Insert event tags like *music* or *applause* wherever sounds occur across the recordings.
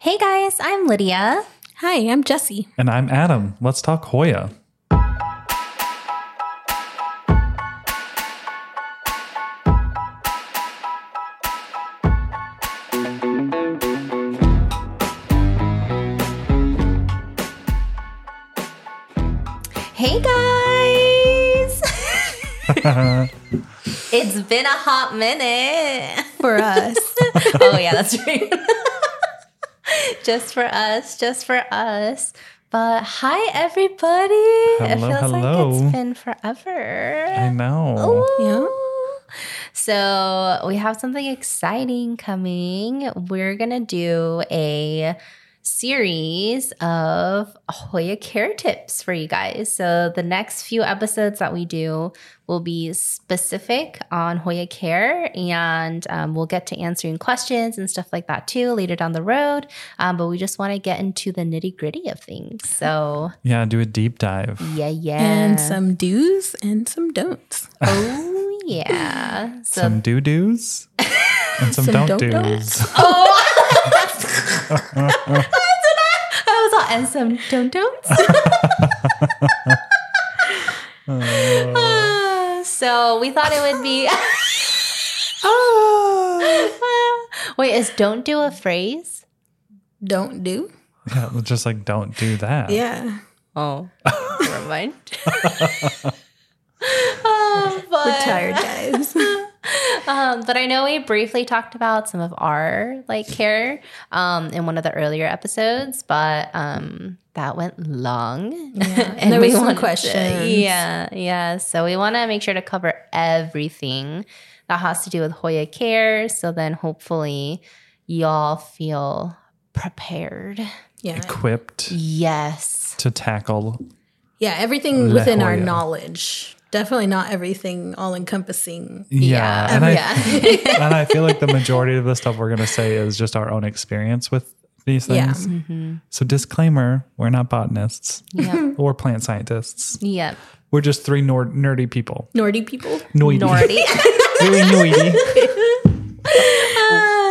Hey guys, I'm Lydia. Hi, I'm Jessi. And I'm Adam. Let's talk Hoya. Hey guys. *laughs* it's been a hot minute For us. *laughs* oh yeah, that's right. *laughs* *laughs* just for us, just for us. But hi everybody. it Hello, feels hello. like it's been forever. I know. Ooh. So we have something exciting coming. We're gonna do a series of Hoya care tips for you guys. So the next few episodes that we do will be specific on Hoya care, and um, we'll get to answering questions and stuff like that too later down the road. Um, but we just want to get into the nitty gritty of things. So Yeah, do a deep dive. yeah, yeah, And some do's and some don'ts. *laughs* oh yeah. So some do do's *laughs* and some, Some don't don't do's. I was all and some don't don'ts. Uh, *laughs* so we thought it would be. Oh. *laughs* *laughs* Wait, is don't do a phrase? Don't do. yeah, just like don't do that. Yeah. Oh, never mind. Oh, but, We're tired, guys. Um, but I know we briefly talked about some of our like care um, in one of the earlier episodes, but um, that went long. Yeah, *laughs* and there was some wanted to- questions. yeah, yeah. So we want to make sure to cover everything that has to do with Hoya care. So then hopefully y'all feel prepared. Yeah. Equipped Yes. to tackle. Yeah. Everything La within our knowledge. Definitely not everything all encompassing. Yeah. And, I, *laughs* yeah. *laughs* and I feel like the majority of the stuff we're going to say is just our own experience with these things. Yeah. things. Mm-hmm. So, disclaimer we're not botanists yeah. *laughs* or plant scientists. Yep. We're just three nord- nerdy people. Nerdy people. Noity. Nordy. Very noity.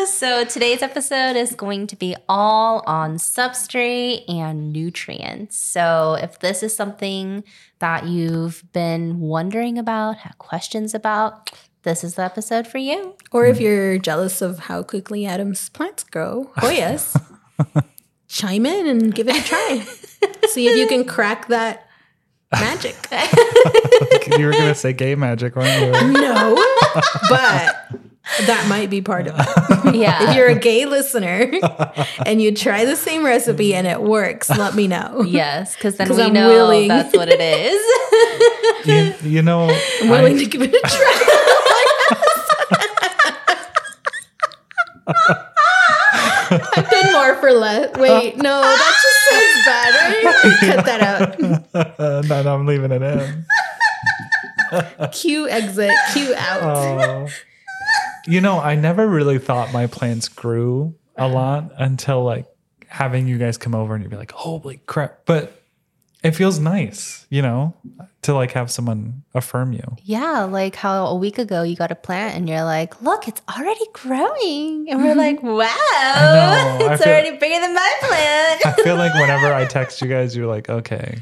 So today's episode is going to be all on substrate and nutrients. So if this is something that you've been wondering about, have questions about, this is the episode for you. Or if you're jealous of how quickly Adam's plants grow, oh yes, *laughs* chime in and give it a try. *laughs* See if you can crack that magic. *laughs* you were going to say gay magic, weren't you? No, but that might be part of it. *laughs* Yeah. If you're a gay listener *laughs* and you try the same recipe and it works, let me know. yes, because then 'Cause we I'm know willing. that's what it is. *laughs* you, you know, I'm willing I- to give it a try. I've done more for less. Wait, no, that just sounds bad, right? Cut that out. Uh, no, no, I'm leaving it in. Cue exit, cue out. Oh. You know, I never really thought my plants grew a uh-huh. lot until like having you guys come over and you'd be like, holy crap. But it feels nice, you know, to like have someone affirm you. Yeah, like how a week ago you got a plant and you're like, look, it's already growing. And we're mm-hmm. like, wow, *laughs* it's feel- already bigger than my plant. I feel like whenever I *laughs* text you guys, you're like, okay,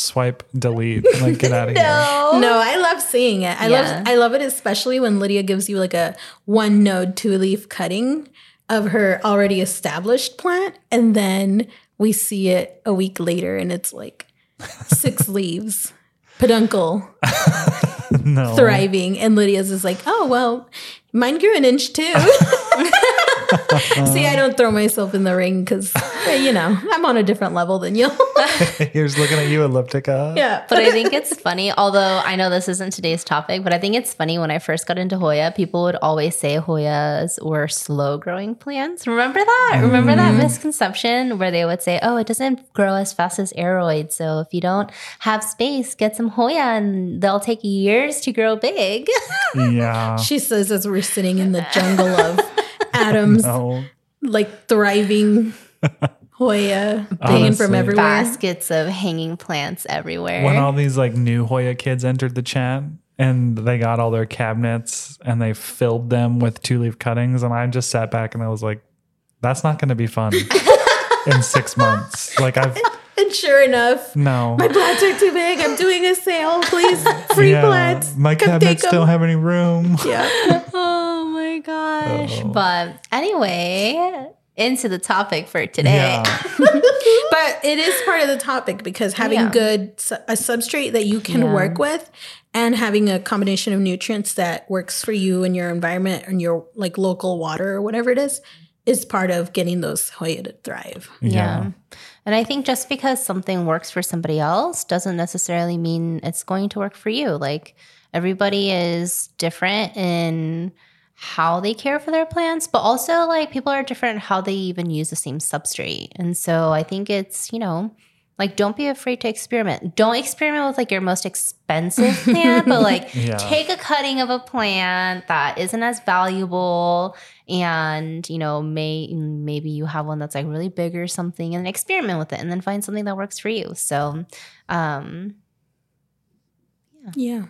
swipe, delete, like get out of *laughs* here. no. No, I love seeing it. I Yeah. love I love it especially when Lydia gives you like a one node two leaf cutting of her already established plant, and then we see it a week later, and it's like six *laughs* leaves, peduncle, *laughs* no. thriving, and Lydia's is like, oh well, mine grew an inch too. See, I don't throw myself in the ring because you know I'm on a different level than you. *laughs* *laughs* Here's looking at you, Elliptica. yeah, But I think it's funny, although I know this isn't today's topic, but I think it's funny when I first got into Hoya, people would always say Hoyas were slow growing plants. Remember that? Remember that mm-hmm. misconception where they would say, oh, it doesn't grow as fast as aroid. So if you don't have space, get some Hoya and they'll take years to grow big. *laughs* Yeah. she says as we're sitting in the jungle of Adam's No. like thriving Hoya *laughs* banging Honestly. from everywhere. Baskets of hanging plants everywhere. When all these like new Hoya kids entered the chat and they got all their cabinets and they filled them with two leaf cuttings, and I just sat back and I was like, that's not going to be fun *laughs* in six months. Like, I've *laughs* And sure enough, no. my plants are too big. I'm doing a sale. Please, free Yeah, plants. My Come cabinets take 'em. don't have any room. Yeah. Oh my gosh. Oh. But anyway, into the topic for today. Yeah. *laughs* but it is part of the topic because having Yeah. good a substrate that you can Yeah. work with and having a combination of nutrients that works for you and your environment and your like local water or whatever it is is part of getting those Hoya to thrive. Yeah. And I think just because something works for somebody else doesn't necessarily mean it's going to work for you. Like everybody is different in how they care for their plants, but also like people are different how they even use the same substrate. And so I think it's, you know, like don't be afraid to experiment. Don't experiment with like your most expensive *laughs* plant, but like Yeah. take a cutting of a plant that isn't as valuable and you know may maybe you have one that's like really big or something and experiment with it and then find something that works for you so um Yeah.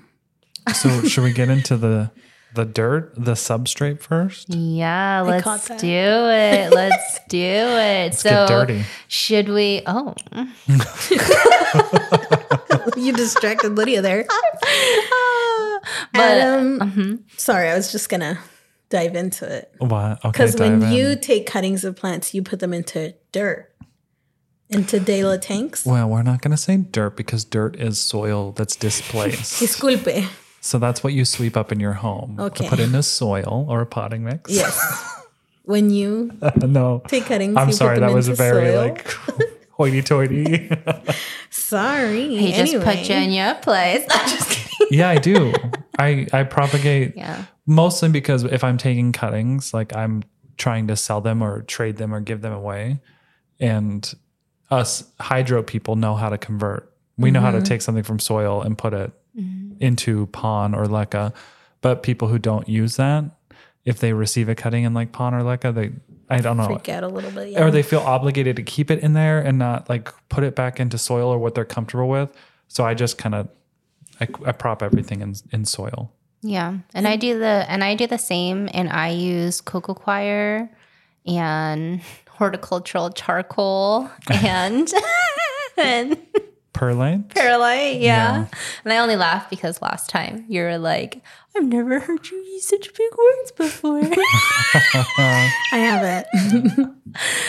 So, should we get into the the dirt, the substrate first? yeah I let's do it let's do it Let's so get dirty. should we oh *laughs* you distracted Lydia there. *laughs* but Adam, mhm. sorry, I was just gonna dive into it. What? Okay. Because when in. you take cuttings of plants, you put them into dirt, into de la tanks. Well, we're not going to say dirt because dirt is soil that's *laughs* displaced. Disculpe. So that's what you sweep up in your home. to Okay. Put into soil or a potting mix. Yes. when you *laughs* no. take cuttings, I'm you sorry. put them That was a very soil. like *laughs* hoity toity. *laughs* Sorry. he just put you in your place I'm just kidding yeah, I do. I I propagate yeah mostly because if I'm taking cuttings, like I'm trying to sell them or trade them or give them away, and us hydro people know how to convert. We know how to mm-hmm. take something from soil and put it Mm-hmm. into pon or leca, but people who don't use that, if they receive a cutting in like pon or leca, they I don't know. freak out a little bit. Yeah. Or they feel obligated to keep it in there and not like put it back into soil or what they're comfortable with. So I just kind of I, I prop everything in in soil. Yeah, and I do the and I do the same, and I use cocoa coir and *laughs* horticultural charcoal *laughs* and *laughs* and Perlite. perlite. Yeah. Yeah. and I only laugh because last time you were like, "I've never heard you use such big words before." *laughs* I haven't.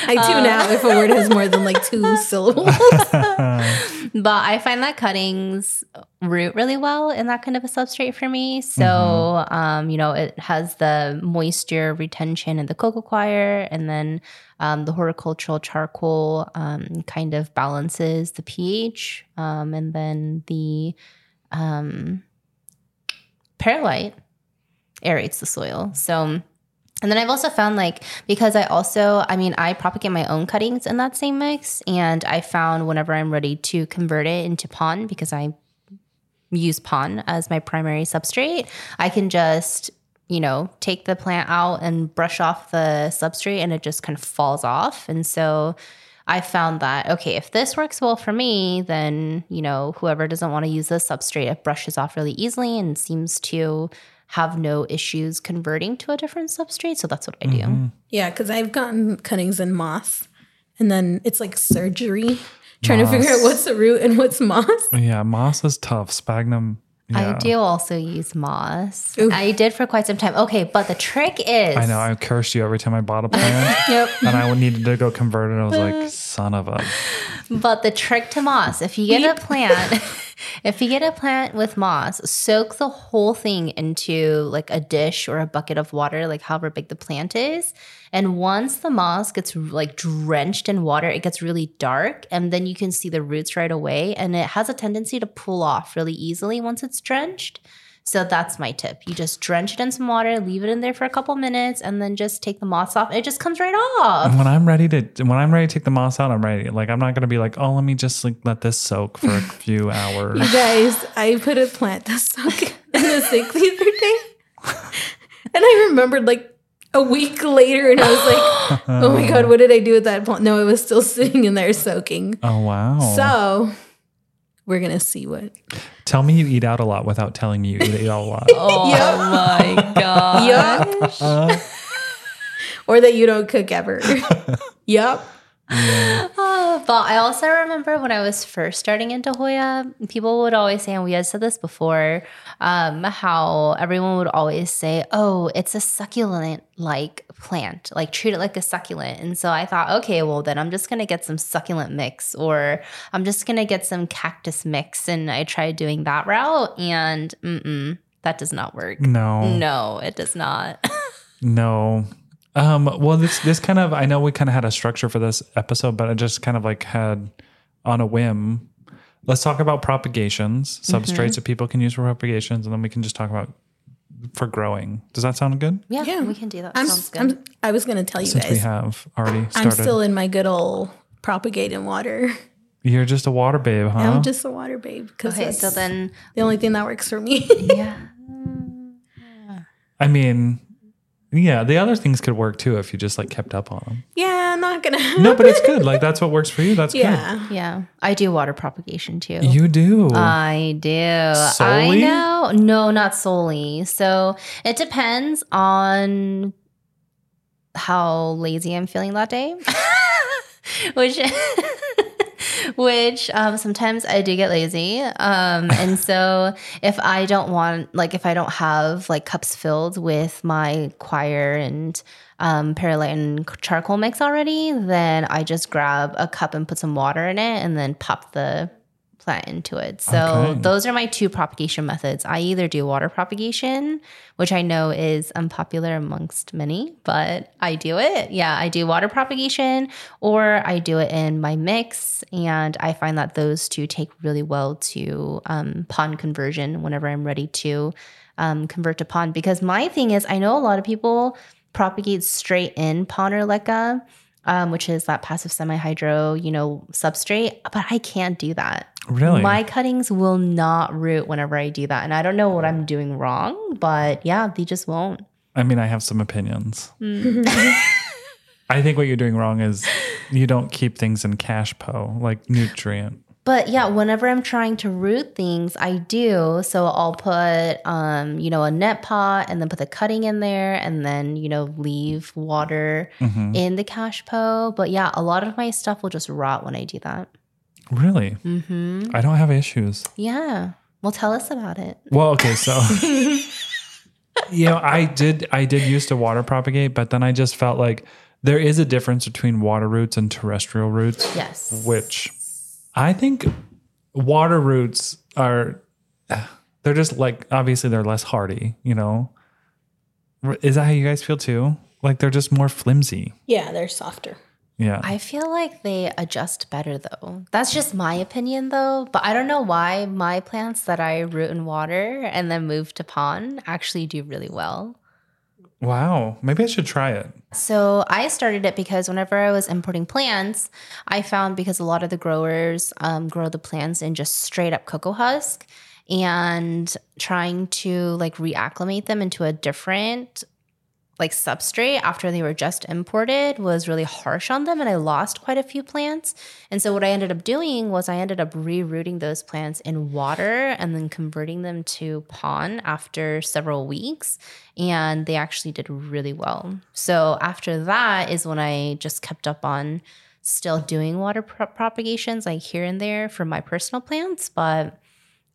I Uh, tune out if a word has more than like two *laughs* syllables. *laughs* but I find that cuttings root really well in that kind of a substrate for me. So, Mm-hmm. um, you know, it has the moisture retention in the cocoa coir, and then um, the horticultural charcoal um, kind of balances the pH, um, and then the um, perlite aerates the soil. So. And then I've also found like because I also I mean I propagate my own cuttings in that same mix and I found whenever I'm ready to convert it into pon because I use pon as my primary substrate, I can just you know take the plant out and brush off the substrate and it just kind of falls off. And so I found that okay, if this works well for me, then you know whoever doesn't want to use this substrate, it brushes off really easily and seems to have no issues converting to a different substrate. So that's what I do. Mm-hmm. yeah, because I've gotten cuttings in moss, and then it's like surgery trying to figure out what's the root and what's moss. Yeah, moss is tough. Sphagnum I do also use moss. Oof. I did for quite some time. Okay, but the trick is I know. I cursed you every time I bought a plant, *laughs* Yep. and I needed to go convert it. I was like, *laughs* son of a. But the trick to moss, if you get a plant, *laughs* if you get a plant with moss, soak the whole thing into like a dish or a bucket of water, like however big the plant is. And once the moss gets like drenched in water, it gets really dark, and then you can see the roots right away. And it has a tendency to pull off really easily once it's drenched. So that's my tip. You just drench it in some water, leave it in there for a couple minutes, and then just take the moss off. It just comes right off. And when I'm ready to when I'm ready to take the moss out, I'm ready. Like I'm not gonna be like, oh, let me just like let this soak for a *laughs* few hours. You guys, I put a plant to soak *laughs* in the sink the other day. *laughs* And I remembered like a week later and I was like, *gasps* oh my God, what did I do with that plant? No, it was still sitting in there soaking. Oh wow. So we're going to see what. tell me you eat out a lot without telling me you eat out a lot. *laughs* Oh my god. Yup. Uh-huh. *laughs* or that you don't cook ever. *laughs* Oh, *laughs* but I also remember when I was first starting into Hoya, people would always say, and we had said this before, um, how everyone would always say, "Oh, it's a succulent like plant, like treat it like a succulent." And so I thought, okay, well then I'm just gonna get some succulent mix, or I'm just gonna get some cactus mix, and I tried doing that route, and mm-mm, that does not work. No. No, it does not. *laughs* No. Um, well, this this kind of I know we kind of had a structure for this episode, but I just kind of like had on a whim. Let's talk about propagations, substrates that people can use for propagations, and then we can just talk about for growing. Does that sound good? yeah, Yeah. we can do that. I'm, Sounds good. I'm, I was going to tell you Since we have already I'm still in my good old propagating water. You're just a water babe, huh? I'm just a water babe because okay, so then the only thing that works for me. yeah. I mean, yeah, the other things could work too if you just like kept up on them. yeah, I'm not going to. No, but it's good. *laughs* Like that's what works for you. That's good. Yeah. Yeah, I do water propagation too. You do. I do. Solely? I know. No, not solely. So it depends on how lazy I'm feeling that day. *laughs* which *laughs* which um, sometimes I do get lazy. Um, and so *laughs* if I don't want, like, if I don't have like cups filled with my choir and um, perlite and charcoal mix already, then I just grab a cup and put some water in it and then pop the plant into it. So Okay. those are my two propagation methods. I either do water propagation, which I know is unpopular amongst many, but I do it. Yeah, I do water propagation or I do it in my mix. And I find that those two take really well to um, pon conversion whenever I'm ready to um, convert to pon. Because my thing is, I know a lot of people propagate straight in pon or leca. Um, which is that passive semi-hydro, you know, substrate, but I can't do that. really? My cuttings will not root whenever I do that. And I don't know what I'm doing wrong, but yeah, they just won't. I mean, I have some opinions. Mm. *laughs* I think what you're doing wrong is you don't keep things in cachepot, like nutrient. But yeah, whenever I'm trying to root things, I do. So I'll put, um, you know, a net pot and then put the cutting in there and then, you know, leave water Mm-hmm. in the cachepot. But yeah, a lot of my stuff will just rot when I do that. Really? Mm-hmm. I don't have issues. Yeah. Well, tell us about it. Well, okay, so *laughs* you know, I did I did used to water propagate, but then I just felt like there is a difference between water roots and terrestrial roots. Yes. Which I think water roots are they're just like obviously they're less hardy, you know. Is that how you guys feel too? Like they're just more flimsy. Yeah, they're softer. Yeah. I feel like they adjust better though. That's just my opinion though. But I don't know why my plants that I root in water and then move to pon actually do really well. Wow. Maybe I should try it. So I started it because whenever I was importing plants, I found because a lot of the growers um, grow the plants in just straight up cocoa husk and trying to like reacclimate them into a different like substrate after they were just imported was really harsh on them and I lost quite a few plants. And so what I ended up doing was I ended up rerooting those plants in water and then converting them to pond after several weeks and they actually did really well. So after that is when I just kept up on still doing water pro- propagations like here and there for my personal plants, but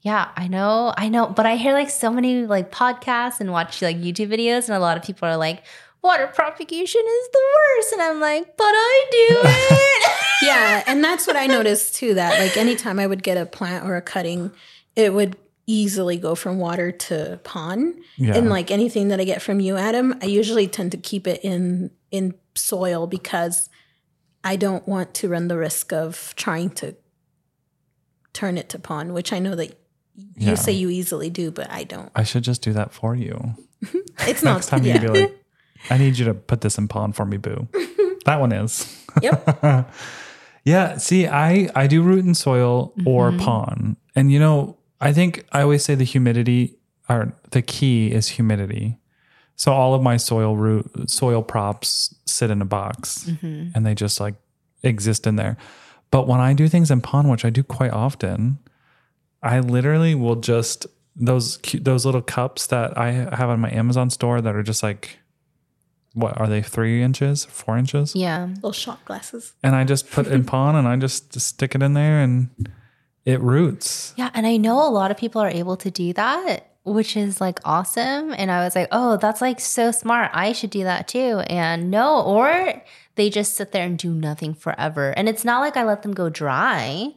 Yeah, I know, I know, but I hear like so many like podcasts and watch like YouTube videos, and a lot of people are like, "Water propagation is the worst," and I'm like, "But I do it." *laughs* yeah, and that's what I noticed too. That like anytime I would get a plant or a cutting, it would easily go from water to pon. Yeah. And like anything that I get from you, Adam, I usually tend to keep it in in soil because I don't want to run the risk of trying to turn it to pon, which I know that you Yeah. say you easily do, but I don't. I should just do that for you. *laughs* It's not. Next time yeah. you'd be like, *laughs* I need you to put this in pon for me, boo. *laughs* that one is. yep. Yeah, see, I I do root in soil or mm-hmm. pon, and you know, I think I always say the humidity or the key is humidity. So all of my soil root soil props sit in a box, mm-hmm. and they just like exist in there. But when I do things in pon, which I do quite often, I literally will just those cu- those little cups that I have on my Amazon store that are just like, what are they? Three inches, four inches? yeah, Little shot glasses. and I just put it in pon and I just stick it in there and it roots. yeah, and I know a lot of people are able to do that, which is like awesome. And I was like, "Oh, that's like so smart. I should do that too." And no, or they just sit there and do nothing forever. And it's not like I let them go dry.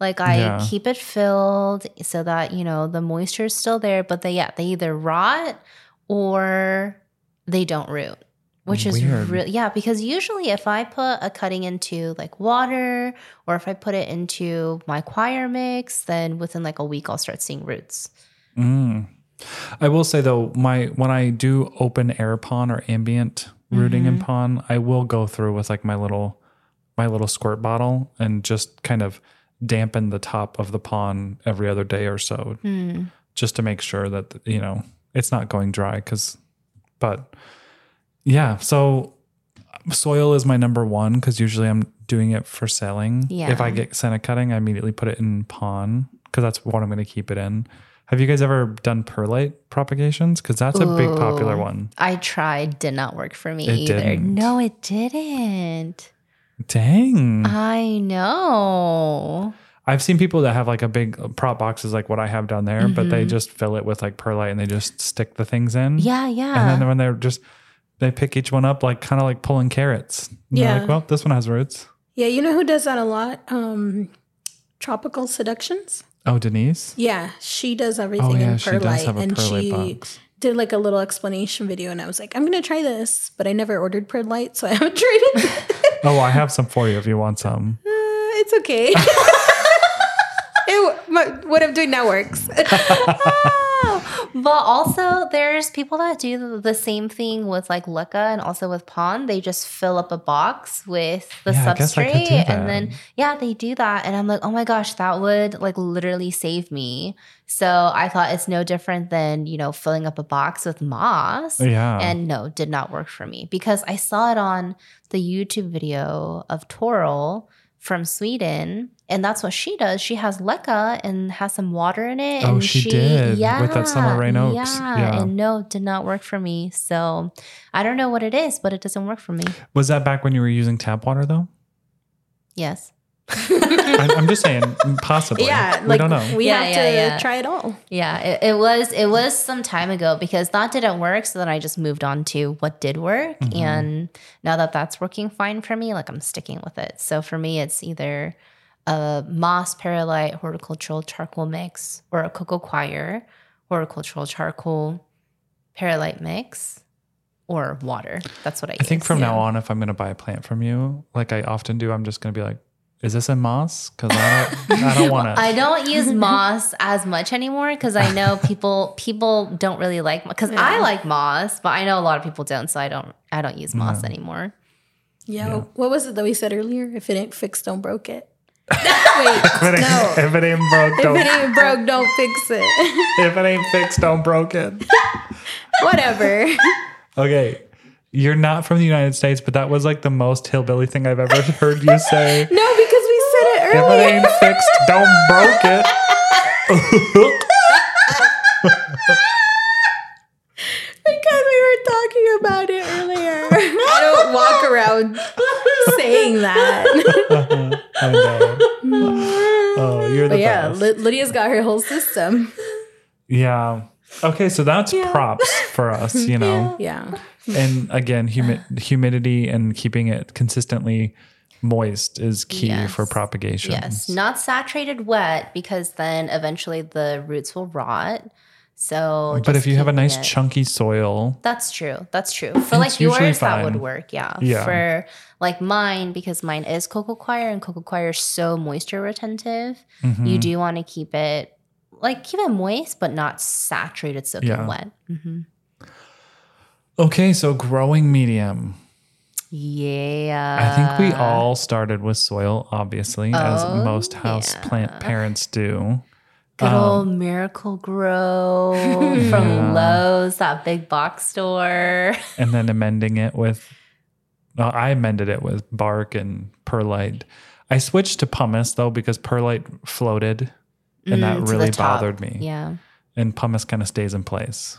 Like I Yeah. keep it filled so that, you know, the moisture is still there, but they yeah, they either rot or they don't root. Which is really yeah, because usually if I put a cutting into like water or if I put it into my choir mix, then within like a week I'll start seeing roots. Mm. I will say though, my when I do open air pon or ambient rooting in pon, I will go through with like my little my little squirt bottle and just kind of dampen the top of the pon every other day or so, hmm. just to make sure that you know it's not going dry. Because, but yeah, so soil is my number one because usually I'm doing it for selling. Yeah. If I get sent a cutting, I immediately put it in pon because that's what I'm going to keep it in. Have you guys ever done perlite propagations? Because that's a big popular one. I tried, did not work for me It either. didn't. No, it didn't. Dang. I know. I've seen people that have like a big prop boxes like what I have down there, but they Mm-hmm. just fill it with like perlite and they just stick the things in. Yeah, yeah. And then when they're just, they pick each one up like kind of like pulling carrots. And Yeah. Like, well, this one has roots. Yeah, you know who does that a lot? Um, Tropical Seductions. Oh, Denise? Yeah, she does everything Oh, yeah, in she does perlite, have a and perlite she box. Did like a little explanation video, and I was like, I'm gonna try this, but I never ordered perlite, so I haven't *laughs* tried it. Oh, I have some for you if you want some. Uh, it's okay. *laughs* it, my, what I'm doing now works. *laughs* But also, there's people that do the same thing with like leca and also with pond. They just fill up a box with the Yeah, I guess I could substrate, and then yeah, they do that. And I'm like, oh my gosh, that would like literally save me. So I thought it's no different than you know filling up a box with moss. Yeah. And no, did not work for me because I saw it on the YouTube video of Toril from Sweden. And that's what she does. She has leca and has some water in it. Oh, and she did, yeah, with that summer rain oaks. Yeah, Yeah. And no, did not work for me. So I don't know what it is, but it doesn't work for me. Was that back when you were using tap water though? Yes. *laughs* I, I'm just saying, possibly. yeah, we like don't know. we Yeah, have yeah, to yeah. try it all. Yeah, it, it was it was some time ago because that didn't work. So then I just moved on to what did work, Mm-hmm. and now that that's working fine for me, like I'm sticking with it. So for me, it's either a moss perlite horticultural charcoal mix or a cocoa choir horticultural charcoal perlite mix or water. That's what I. I think use. from now on, if I'm going to buy a plant from you, like I often do, I'm just going to be like, "Is this a moss?" Because I don't, I don't want to. *laughs* I don't use moss as much anymore because I know *laughs* people people don't really like because I like moss, but I know a lot of people don't, so I don't I don't use moss anymore. Yeah. What was it that we said earlier? If it ain't fixed, don't broke it. Wait, *laughs* if, it ain't, no. if it ain't broke, don't. it ain't broke, don't fix it. *laughs* if it ain't fixed, don't broke it. *laughs* Whatever. Okay. You're not from the United States, but that was like the most hillbilly thing I've ever heard you say. No, because we said it If it ain't fixed, don't broke it. Because we were talking about it earlier. I don't walk around saying that. Uh-huh. I know. *laughs* Oh, you're the But yeah, best. Ly- Lydia's got her whole system. yeah. Okay, so that's props for us, you *laughs* know. Yeah. And again, humi- humidity and keeping it consistently moist is key Yes. for propagation. Yes, not saturated wet because then eventually the roots will rot. So, But if you have a nice it- chunky soil, That's true. That's true. For like usually yours, that would work. Yeah. Yeah. For like mine, because mine is cocoa coir and cocoa coir is so moisture retentive, Mm-hmm. you do want to keep it like keep it moist, but not saturated soaking Yeah. wet. hmm okay, so growing medium. Yeah. I think we all started with soil, obviously, as Oh, most house yeah. plant parents do. Good Um, old Miracle-Gro *laughs* Yeah. from Lowe's, that big box store. and then amending it with well, I amended it with bark and perlite. I switched to pumice though because perlite floated and Mm, that really bothered me. Yeah. And pumice kind of stays in place.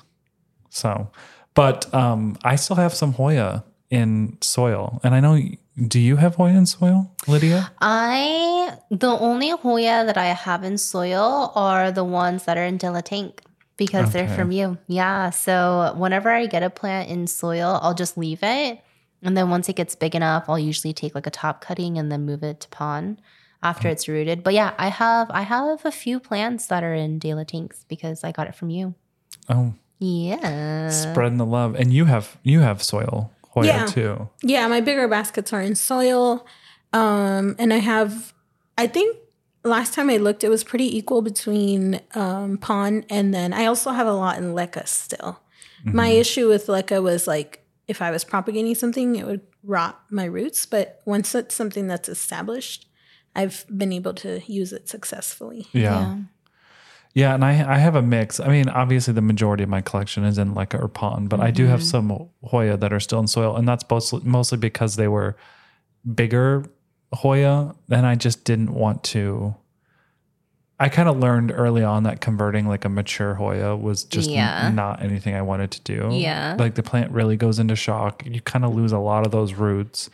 So, but um I still have some Hoya in soil. And I know do you have Hoya in soil, Lydia? I the only Hoya that I have in soil are the ones that are in Dilla Tank because they're from you. Yeah. So whenever I get a plant in soil, I'll just leave it. And then once it gets big enough, I'll usually take like a top cutting and then move it to pon after it's rooted. But yeah, I have I have a few plants that are in Dela tanks because I got it from you. Oh, Yeah. spreading the love. And you have you have soil Hoya Yeah. too. Yeah, my bigger baskets are in soil. Um, and I have, I think last time I looked, it was pretty equal between um, pon and then I also have a lot in leca still. My issue with leca was like if I was propagating something, it would rot my roots. But once it's something that's established, I've been able to use it successfully. Yeah. Yeah, and I I have a mix. I mean, obviously the majority of my collection is in Leca or Pon, but I do have mm-hmm. some Hoya that are still in soil, and that's mostly mostly because they were bigger Hoya, and I just didn't want to. I kind of learned early on that converting like a mature Hoya was just n- not anything I wanted to do. Yeah. like the plant really goes into shock. You kind of lose a lot of those roots.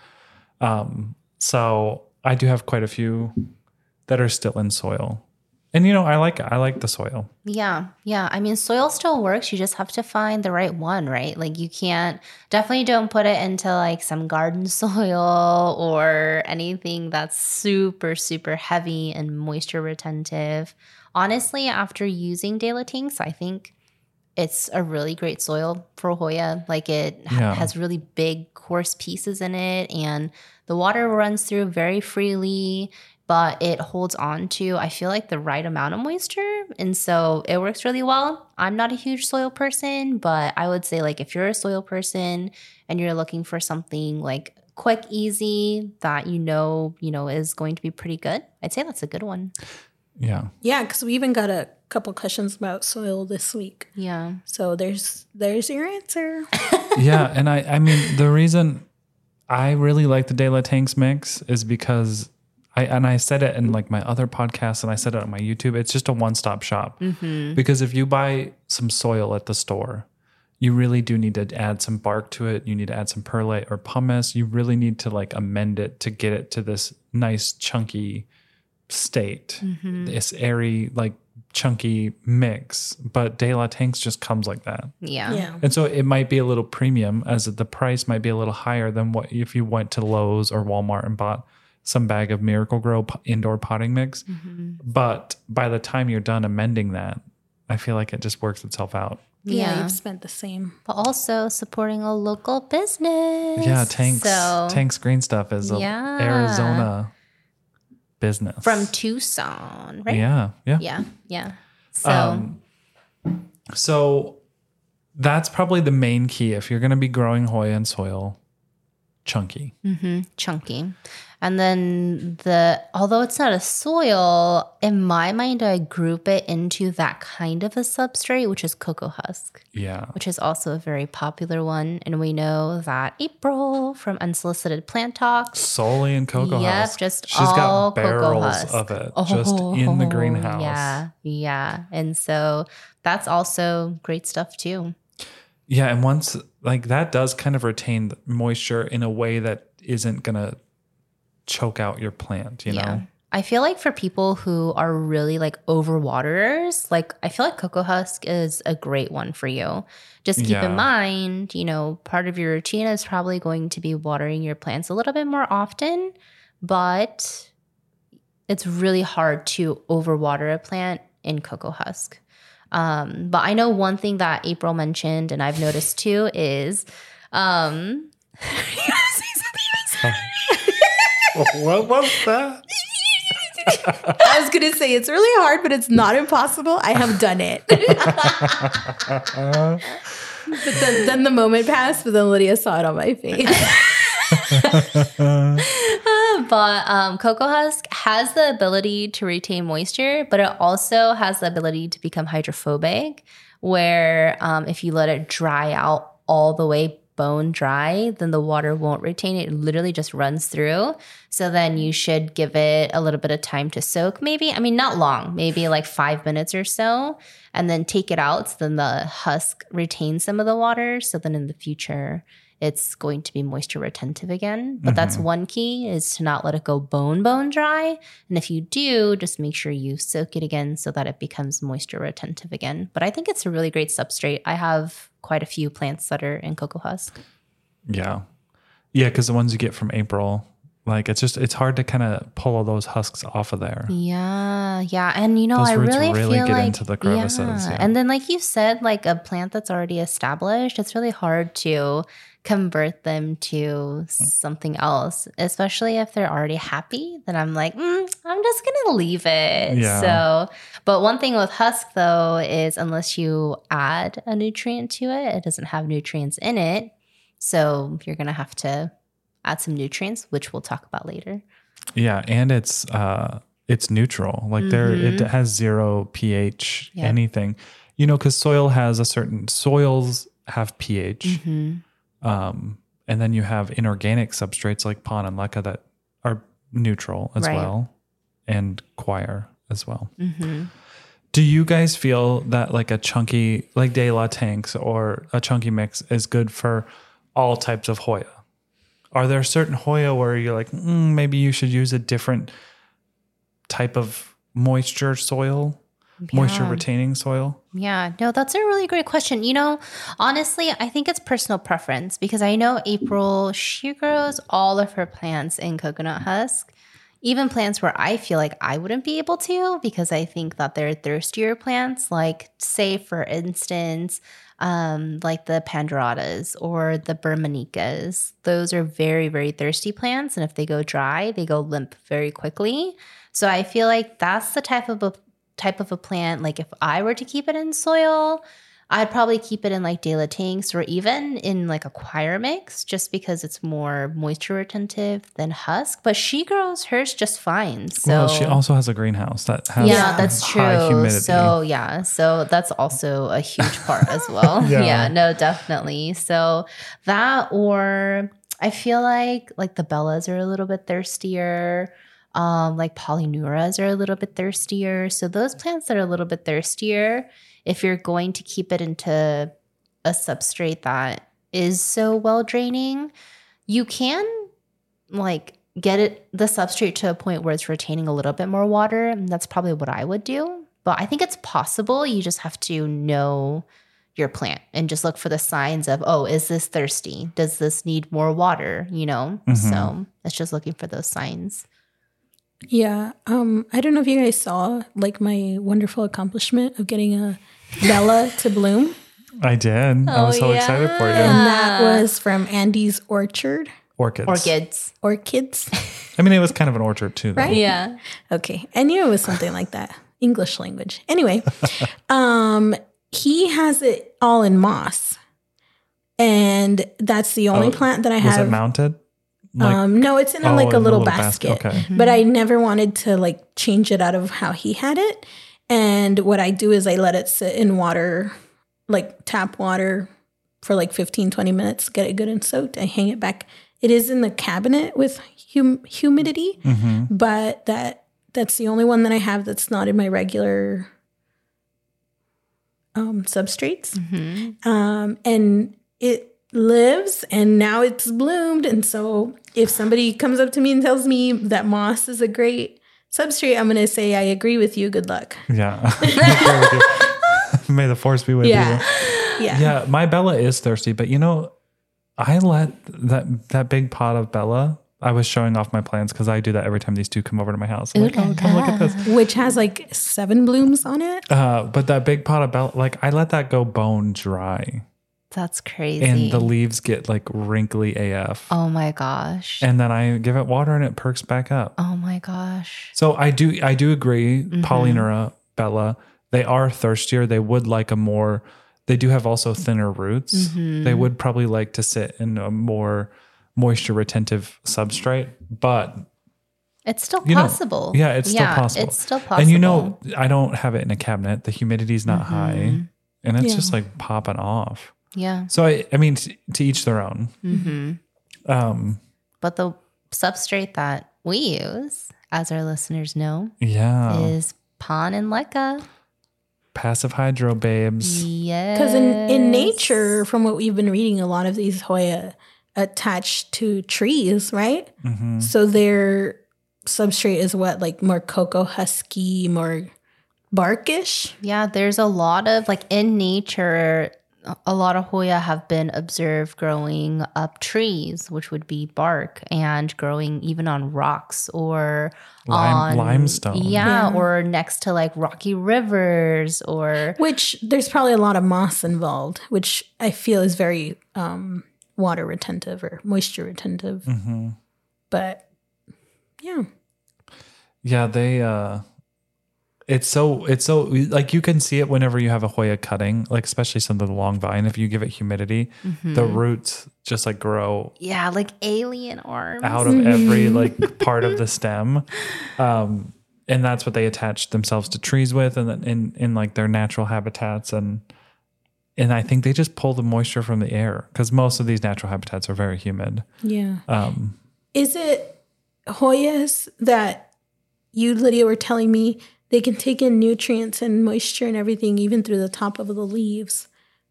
Um, so I do have quite a few that are still in soil. And you know, I like I like the soil. Yeah, yeah. I mean, soil still works. You just have to find the right one, right? Like, you can't definitely don't put it into like some garden *laughs* soil or anything that's super, super heavy and moisture retentive. Honestly, after using Dela Tinks, I think it's a really great soil for Hoya. Like, it Yeah. has really big, coarse pieces in it, and the water runs through very freely but it holds on to I feel like the right amount of moisture and so it works really well. I'm not a huge soil person, but I would say like if you're a soil person and you're looking for something like quick, easy that you know, you know is going to be pretty good, I'd say that's a good one. Yeah. Yeah, because we even got a couple questions about soil this week. Yeah. So there's there's your answer. *laughs* yeah, and I I mean the reason I really like the De La Tanks mix is because I and I said it in like my other podcast and I said it on my YouTube. It's just a one stop shop mm-hmm. because if you buy some soil at the store, you really do need to add some bark to it. You need to add some perlite or pumice. You really need to like amend it to get it to this nice chunky state, mm-hmm. this airy like chunky mix. But De La Tanks just comes like that. Yeah. Yeah. And so it might be a little premium as the price might be a little higher than what if you went to Lowe's or Walmart and bought some bag of Miracle-Gro p- indoor potting mix. But by the time you're done amending that, I feel like it just works itself out. Yeah, Yeah. you've spent the same. But also supporting a local business. Yeah, Tanks So Tanks Green Stuff is a Yeah. Arizona business. from Tucson, right? Yeah, yeah. Yeah. Yeah. So Um, So that's probably the main key if you're going to be growing Hoya and soil, chunky. hmm chunky. And then the although it's not a soil, in my mind I group it into that kind of a substrate, which is cocoa husk, Yeah. which is also a very popular one. And we know that April from Unsolicited Plant Talks. solely in cocoa Yep, husk. just She's all got barrels of it just in the Oh, greenhouse. Yeah, yeah. And so that's also great stuff too. Yeah, and once like that does kind of retain moisture in a way that isn't gonna choke out your plant, you Yeah. know? I feel like for people who are really like overwaterers, like I feel like cocoa husk is a great one for you. Just keep Yeah. in mind, you know, part of your routine is probably going to be watering your plants a little bit more often, but it's really hard to overwater a plant in cocoa husk. Um, but I know one thing that April mentioned, and I've noticed too, is um, *laughs* what was that? *laughs* I was gonna say it's really hard, but it's not impossible. I have done it. *laughs* but then, then the moment passed, but then Lydia saw it on my face. *laughs* but um, cocoa husk has the ability to retain moisture, but it also has the ability to become hydrophobic, where um, if you let it dry out all the way bone dry, then the water won't retain it. It literally just runs through. So then you should give it a little bit of time to soak, maybe. I mean, not long, maybe like five minutes or so, and then take it out. So then the husk retains some of the water. So then in the future, it's going to be moisture retentive again. But that's mm-hmm. one key is to not let it go bone bone dry. And if you do, just make sure you soak it again so that it becomes moisture retentive again. But I think it's a really great substrate. I have quite a few plants that are in cocoa husk. Yeah. Yeah, because the ones you get from April, like it's just it's hard to kind of pull all those husks off of there. Yeah, yeah, and you know, Those I roots really, really feel get like into the crevices, yeah. and then like you said, like a plant that's already established, it's really hard to convert them to something else, especially if they're already happy. Then I'm like, mm, I'm just gonna leave it. Yeah. So, but one thing with husk though is unless you add a nutrient to it, it doesn't have nutrients in it. So you're gonna have to add some nutrients, which we'll talk about later. Yeah, and it's uh it's neutral. Like there it has zero pH anything. You know, cuz soil has a certain soils have pH. Mm-hmm. Um and then you have inorganic substrates like pon and leca that are neutral as Right. well and choir as well. Mm-hmm. Do you guys feel that like a chunky like De La tanks or a chunky mix is good for all types of Hoya? Are there certain Hoya where you're like, mm, maybe you should use a different type of moisture soil, moisture Yeah. retaining soil? Yeah, no, that's a really great question. You know, honestly, I think it's personal preference because I know April, she grows all of her plants in coconut husk, even plants where I feel like I wouldn't be able to because I think that they're thirstier plants, like, say, for instance, um, like the Panduratas or the Burmanicas. Those are very, very thirsty plants. And if they go dry, they go limp very quickly. So I feel like that's the type of a type of a plant. Like if I were to keep it in soil, I'd probably keep it in like De La tanks or even in like a choir mix just because it's more moisture retentive than husk. But she grows hers just fine. So well, she also has a greenhouse that has yeah, that's true. humidity. So yeah, so that's also a huge part as well. *laughs* Yeah. yeah. no, definitely. So that or I feel like like the bellas are a little bit thirstier. Um, like polyneuras are a little bit thirstier. So those plants that are a little bit thirstier, if you're going to keep it into a substrate that is so well draining, you can like get it the substrate to a point where it's retaining a little bit more water and that's probably what i would do. But i think it's possible. You just have to know your plant and just look for the signs of oh is this thirsty? Does this need more water? You know? So it's just looking for those signs Yeah. Um, I don't know if you guys saw like my wonderful accomplishment of getting a Bella to bloom. I did. I Oh, was so excited for you. And that was from Andy's Orchard. Orchids. orchids Orchids. I mean, it was kind of an orchard too, though. Right? yeah Okay. I knew it was something like that. English language. Anyway, *laughs* um, he has it all in moss. And that's the only Oh, plant that I Was have. it mounted? Like, um, no, it's in a, oh, like a in little, basket. Okay. But I never wanted to like change it out of how he had it. And what I do is I let it sit in water, like tap water for like 15, 20 minutes, get it good and soaked. I hang it back. It is in the cabinet with hum- humidity, hmm but that that's the only one that I have that's not in my regular um, substrates. hmm Um, and it lives and now it's bloomed. And so if somebody comes up to me and tells me that moss is a great substrate, I'm gonna say I agree with you. Good luck. Yeah. *laughs* I agree with you. *laughs* May the force be with Yeah. you. Yeah. Yeah, my Bella is thirsty, but you know, I let that that big pot of Bella. I was showing off my plants because I do that every time these two come over to my house. I'm like, Ooh oh, come look at this. Which has like seven blooms on it. Uh, but that big pot of Bella, like I let that go bone dry, That's crazy. and the leaves get like wrinkly AF. oh my gosh. And then I give it water, and it perks back up. oh my gosh. So I do I do agree, Mm-hmm. Polyneura, Bella, they are thirstier. They would like a more they do have also thinner roots. Mm-hmm. They would probably like to sit in a more moisture retentive substrate, but It's still you know, possible. yeah, it's still possible. It's still possible. And you know, I don't have it in a cabinet. The humidity's not high, Mm-hmm. and it's Yeah. just like popping off. Yeah. So I, I mean, t- to each their own. Mm-hmm. Um, But the substrate that we use, as our listeners know, yeah, is Pon and Leca. passive hydro babes. Yes. Because in, in nature, from what we've been reading, a lot of these Hoya attach to trees, right? Mhm. So their substrate is what, like more cocoa husky, more barkish? Yeah, there's a lot of like in nature, a lot of Hoya have been observed growing up trees, which would be bark, and growing even on rocks or Lime- on limestone. Yeah, Yeah. or next to like rocky rivers or Which there's probably a lot of moss involved, which I feel is very um, water retentive or moisture retentive. Mm-hmm. But yeah. Yeah, they uh it's so it's so like you can see it whenever you have a Hoya cutting, like especially some of the long vine. If you give it humidity, Mm-hmm. the roots just like grow yeah, like alien arms. out of every like part of the *laughs* stem. Um and that's what they attach themselves to trees with and then in in like their natural habitats and and I think they just pull the moisture from the air because most of these natural habitats are very humid. Yeah. Um, Is it Hoyas that you, Lydia, were telling me they can take in nutrients and moisture and everything even through the top of the leaves,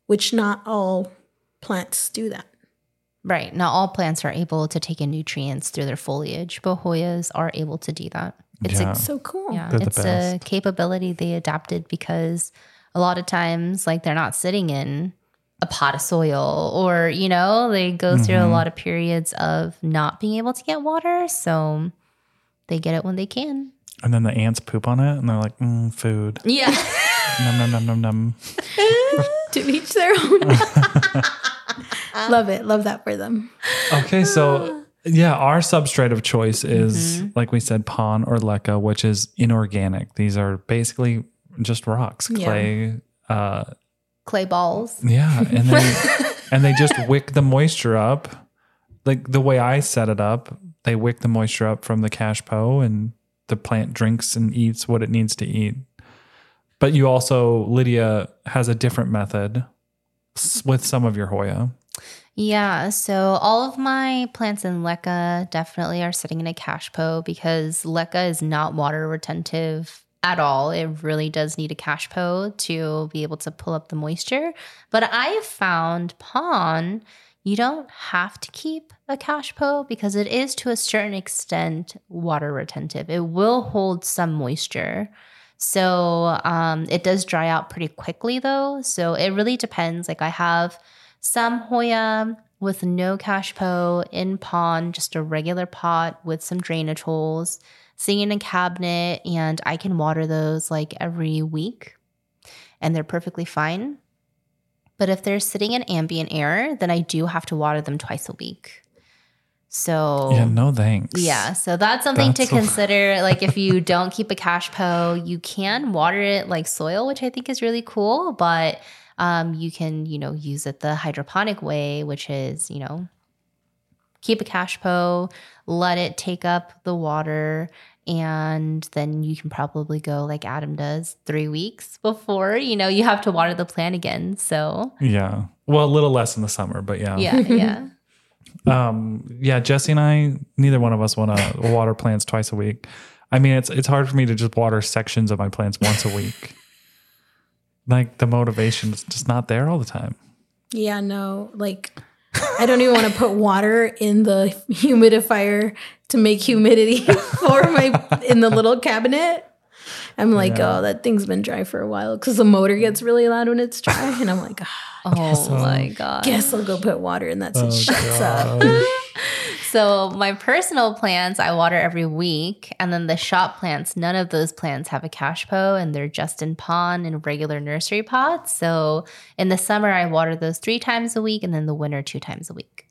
which not all plants do that. Right. Not all plants are able to take in nutrients through their foliage, but Hoyas are able to do that. It's Yeah. a So cool. Yeah, They're the it's a capability they adapted because a lot of times, like they're not sitting in a pot of soil, or you know, they go through Mm-hmm. a lot of periods of not being able to get water, so they get it when they can. And then the ants poop on it and they're like, mm, food. Yeah, Num, num, num, num, num. *laughs* To each their own. *laughs* Love it. Love that for them. Okay, so *sighs* yeah, our substrate of choice is Mm-hmm. like we said, pon or leca, which is inorganic. These are basically just rocks, Yeah. clay. Uh, clay balls. yeah, and they *laughs* and they just wick the moisture up. Like the way I set it up, they wick the moisture up from the cachepot, and the plant drinks and eats what it needs to eat. But you also, Lydia has a different method with some of your Hoya. Yeah, so all of my plants in leca definitely are sitting in a cachepot because leca is not water retentive at all. It really does need a cachepot to be able to pull up the moisture. But I found pon, you don't have to keep a cachepot because it is to a certain extent water retentive. It will hold some moisture. So um, it does dry out pretty quickly though. So it really depends. Like I have some Hoya with no cachepot in pon, just a regular pot with some drainage holes, sitting in a cabinet, and I can water those like every week, and they're perfectly fine. But if they're sitting in ambient air, then I do have to water them twice a week. So Yeah, no thanks. Yeah, so that's something That's to consider. *laughs* like if you don't keep a cachepot, you can water it like soil, which I think is really cool. But um, you can, you know, use it the hydroponic way, which is, you know, keep a cachepot, let it take up the water, and then you can probably go like Adam does three weeks before, you know, you have to water the plant again. So Yeah. Well, a little less in the summer, but yeah. yeah, yeah. *laughs* *laughs* Um, yeah, Jessi and I, neither one of us want to water plants twice a week. I mean, it's it's hard for me to just water sections of my plants once a week. *laughs* Like the motivation is just not there all the time. Yeah, no, like I don't even want to put water in the humidifier to make humidity *laughs* for my in the little cabinet. I'm like, Yeah. oh, that thing's been dry for a while because the motor gets really loud when it's dry, and I'm like, ah, Oh my god. guess I'll go put water in that so Oh, it shuts up. *laughs* *laughs* So my personal plants I water every week, and then the shop plants, none of those plants have a cachepot, and they're just in pon and regular nursery pots. So in the summer I water those three times a week, and then the winter two times a week.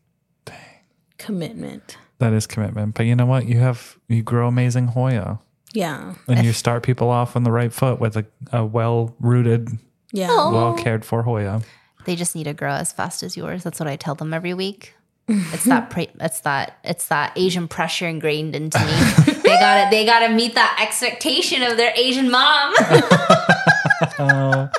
Commitment. That is commitment. But you know what? You have you grow amazing Hoya. Yeah. And you start people off on the right foot with a, a well rooted, Yeah. well cared for Hoya. They just need to grow as fast as yours. That's what I tell them every week. It's that pre- it's that it's that Asian pressure ingrained into me. *laughs* they gotta they gotta meet that expectation of their Asian mom. *laughs* *laughs* Oh,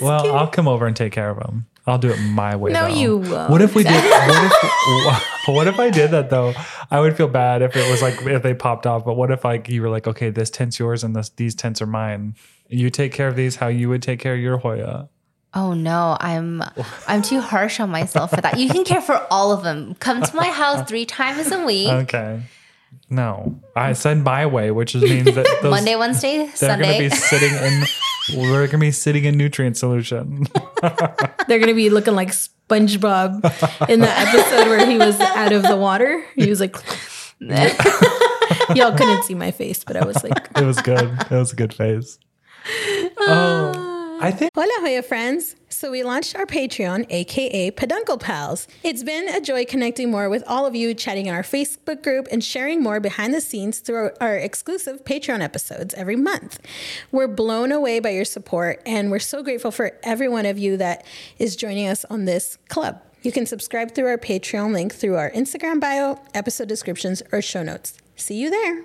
well, I'll come over and take care of them. I'll do it my way. No, though. you won't. What if we did? What if? *laughs* *laughs* what if I did that though? I would feel bad if it was like if they popped off. But what if like you were like, okay, this tent's yours and this these tents are mine. You take care of these how you would take care of your Hoya. Oh no, I'm I'm too harsh on myself for that. You can care for all of them. Come to my house three times a week. *laughs* Okay. No, I said my way, which is means that *laughs* those, Monday, Wednesday, they're Sunday. going to be sitting in. *laughs* We're gonna be sitting in nutrient solution. *laughs* They're gonna be looking like SpongeBob in the episode where he was out of the water. He was like, y'all couldn't see my face, but I was like, it was good. It was a good face. Oh, oh. I think Hola, Hoya friends. So we launched our Patreon, aka Peduncle Pals. It's been a joy connecting more with all of you, chatting in our Facebook group, and sharing more behind the scenes through our, our exclusive Patreon episodes every month. We're blown away by your support, and we're so grateful for every one of you that is joining us on this club. You can subscribe through our Patreon link through our Instagram bio, episode descriptions, or show notes. See you there.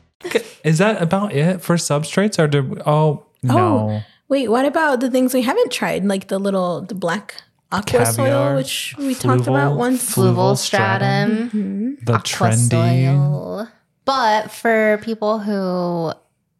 is that about it for substrates, or do oh no Oh, wait, what about the things we haven't tried, like the little the black aqua soil, which we talked about once? Fluval Fluval stratum. stratum, the aqua trendy? soil. But for people who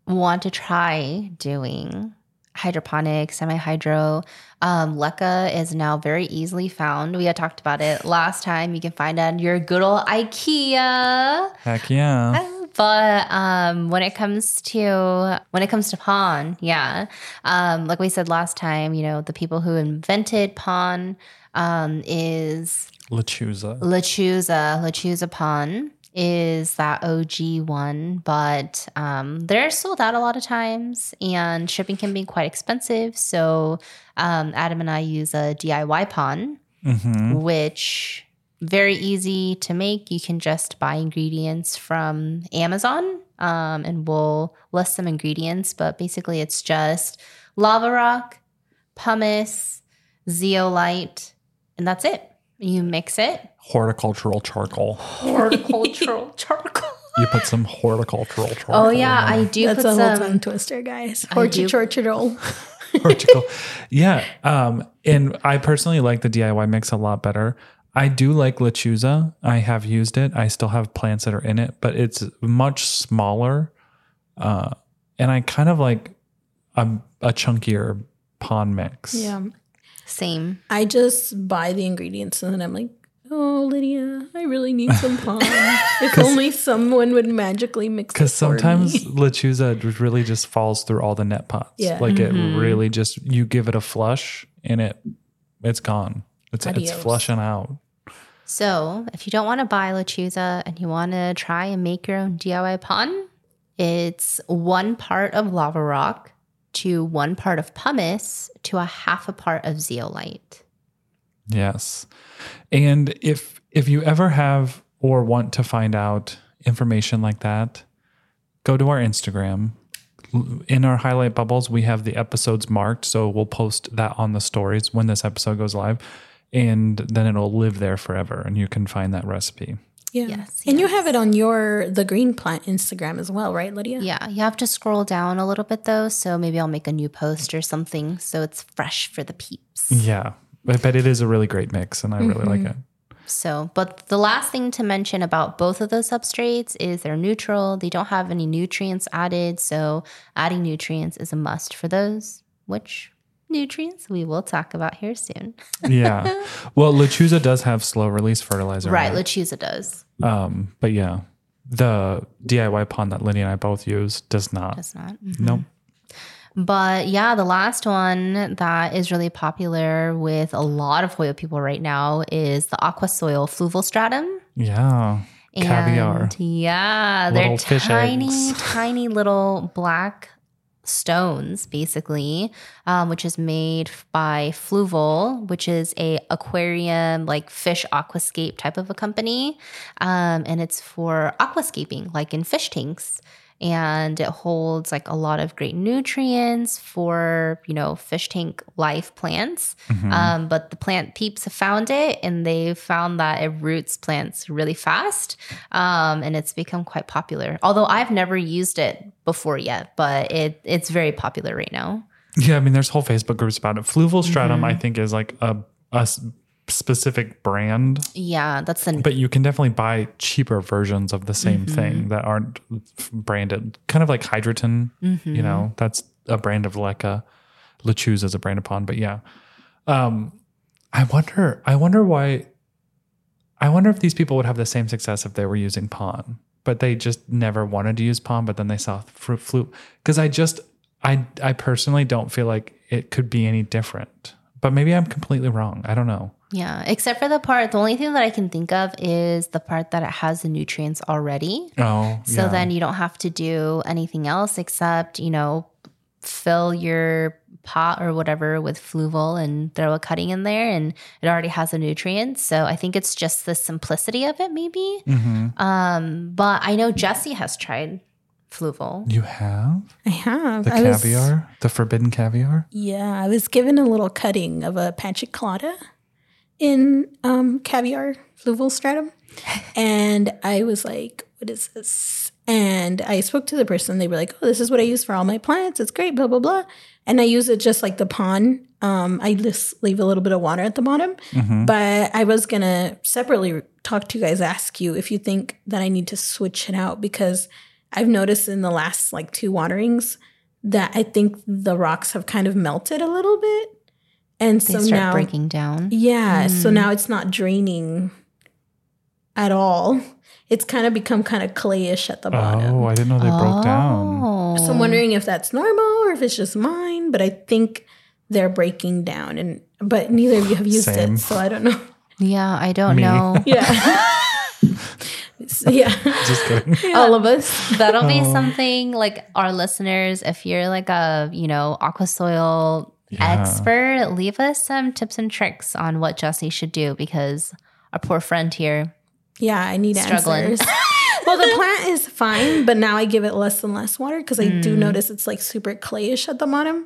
want to try doing hydroponic, semi hydro, um, Leca is now very easily found. We had talked about it last time. You can find it at your good old IKEA. Heck yeah! But um, when it comes to when it comes to pon, yeah, um, like we said last time, you know, the people who invented pon um, is Lechuza. Lechuza. Lechuza pon is that OG one, but um, they're sold out a lot of times, and shipping can be quite expensive. So um, Adam and I use a DIY pon hmm which very easy to make. You can just buy ingredients from Amazon, um, and we'll list some ingredients. But basically, it's just lava rock, pumice, zeolite, and that's it. You mix it. Horticultural charcoal. Horticultural *laughs* charcoal. You put some horticultural charcoal. Oh yeah, in I do That's put a whole some. tongue twister, guys. I do- *laughs* Horticultural. Yeah. Um, and I personally like the DIY mix a lot better. I do like Lechuza. I have used it. I still have plants that are in it, but it's much smaller. Uh, and I kind of like a, a chunkier pon mix. Yeah. Same. I just buy the ingredients and then I'm like, oh, Lydia, I really need some pon. *laughs* if only someone would magically mix it Because sometimes me. *laughs* Lechuza really just falls through all the net pots. Yeah. Like it really just you give it a flush and it it's gone. It's it's flushing out. So, if you don't want to buy Lechuza and you want to try and make your own DIY pon, it's one part of lava rock to one part of pumice to a half a part of zeolite. Yes. And if if you ever have or want to find out information like that, go to our Instagram. In our highlight bubbles, we have the episodes marked, so we'll post that on the stories when this episode goes live. And then it'll live there forever and you can find that recipe. Yeah. Yes, And you have it on your the green plant Instagram as well, right, Lydia? Yeah, you have to scroll down a little bit though. So maybe I'll make a new post or something so it's fresh for the peeps. Yeah. But, but it is a really great mix and I really like mm-hmm. it. So, but the last thing to mention about both of those substrates is they're neutral. They don't have any nutrients added. So, adding nutrients is a must for those, which nutrients we will talk about here soon. *laughs* Yeah. well, Lechuza does have slow release fertilizer. Right, it. Lechuza does. Um, but yeah, the DIY pon that Lydia and I both use does not. Does not. Nope. But yeah, the last one that is really popular with a lot of Hoya people right now is the aqua soil fluval stratum. Yeah. Caviar. Yeah, Little they're tiny, eggs. *laughs* tiny little black stones, basically, um, which is made by Fluval, which is a aquarium like fish aquascape type of a company, um, and it's for aquascaping, like in fish tanks. And it holds like a lot of great nutrients for you know fish tank life plants. Mm-hmm. Um, but the plant peeps have found it, and they found that it roots plants really fast, um, and it's become quite popular. Although I've never used it before yet, but it it's very popular right now. Yeah. I mean, there's whole Facebook groups about it. Fluval stratum, Mm-hmm. I think, is like a, a s- specific brand, Yeah, that's the but you can definitely buy cheaper versions of the same Mm-hmm. thing that aren't branded. Kind of like Hydroton, Mm-hmm. you know, that's a brand of Leca. Lechuza is a brand of pon, but yeah. Um, I wonder, I wonder why, I wonder if these people would have the same success if they were using Pon, but they just never wanted to use Pon. but then they saw fruit flute. Cause I just, I, I personally don't feel like it could be any different, but maybe I'm completely wrong. I don't know. yeah. Except for the part, the only thing that I can think of is the part that it has the nutrients already. Oh, So yeah. then you don't have to do anything else except, you know, fill your pot or whatever with fluval and throw a cutting in there and it already has the nutrients. So I think it's just the simplicity of it maybe. Mhm. Um, but I know Jessi has tried fluval. you have I have. the I was- caviar, the forbidden caviar. yeah, I was given a little cutting of a pachyclada in um, caviar fluval stratum. *laughs* And I was like, what is this? And I spoke to the person. They were like, oh, this is what I use for all my plants. It's great, blah, blah, blah. And I use it just like the pon. Um, I just leave a little bit of water at the bottom. But I was going to separately talk to you guys, ask you if you think that I need to switch it out because I've noticed in the last like two waterings that I think the rocks have kind of melted a little bit. And They so start now, breaking down. yeah, so hmm. now it's not draining at all. It's kind of become kind of clayish at the oh, bottom. Oh, I didn't know they broke down. Oh. So I'm wondering if that's normal or if it's just mine, but I think they're breaking down and but neither of you have used Same. it, so I don't know. Yeah, I don't Me. know. *laughs* Yeah. *laughs* So, *laughs* yeah. Just kidding. All of us. That'll be Oh. something like our listeners, if you're like a, you know, aqua soil Yeah. expert, leave us some tips and tricks on what Jessi should do because our poor friend here. Yeah, I need Struggling. answers. *laughs* well, the plant is fine, but now I give it less and less water because I do mm. notice it's like super clayish at the bottom.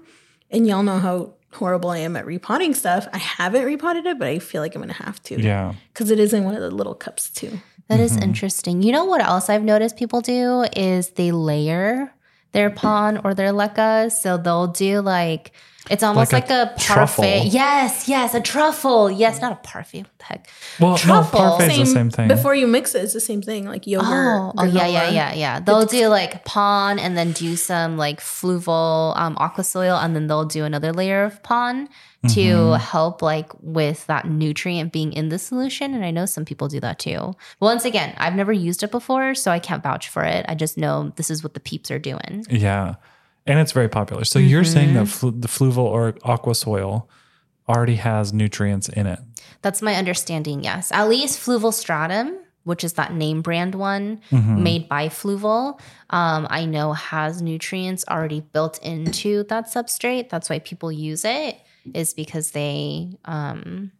And y'all know how horrible I am at repotting stuff. I haven't repotted it, but I feel like I'm going to have to. Yeah. Because it is in one of the little cups too. That Mm-hmm. is interesting. You know what else I've noticed people do is they layer their pon or their leca. So they'll do like it's almost Like like, a a, truffle. Yes, yes, a truffle. Yes, not a parfait. What the heck? Well, Truffle. no, parfait's the same thing. Before you mix it, it's the same thing, like yogurt. Oh, oh yeah, yeah, yeah, yeah. They'll do like pon and then do some like fluval um, aqua soil, and then they'll do another layer of pon to Mm-hmm. help like with that nutrient being in the solution. And I know some people do that too. Once again, I've never used it before, so I can't vouch for it. I just know this is what the peeps are doing. Yeah. And it's very popular. So you're saying Mm-hmm. that flu- the fluval or aqua soil already has nutrients in it. That's my understanding. Yes, at least Fluval Stratum, which is that name brand one Mm-hmm. made by Fluval, um, I know has nutrients already built into that substrate. That's why people use it, is because they, um,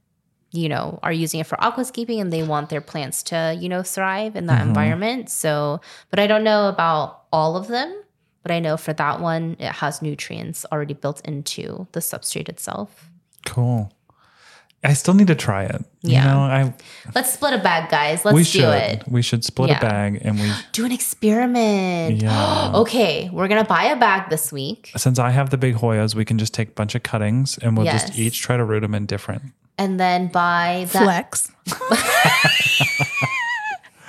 you know, are using it for aquascaping and they want their plants to, you know, thrive in that Mm-hmm. environment. So, but I don't know about all of them. But I know for that one, it has nutrients already built into the substrate itself. Cool. I still need to try it. Yeah. You know, I Let's split a bag, guys. Let's we do should it. we should split Yeah. a bag and we *gasps* Do an experiment. Yeah. *gasps* okay, we're gonna buy a bag this week, since I have the big Hoyas, we can just take a bunch of cuttings and we'll just each try to root them in different. and then buy the Flex. *laughs* *laughs*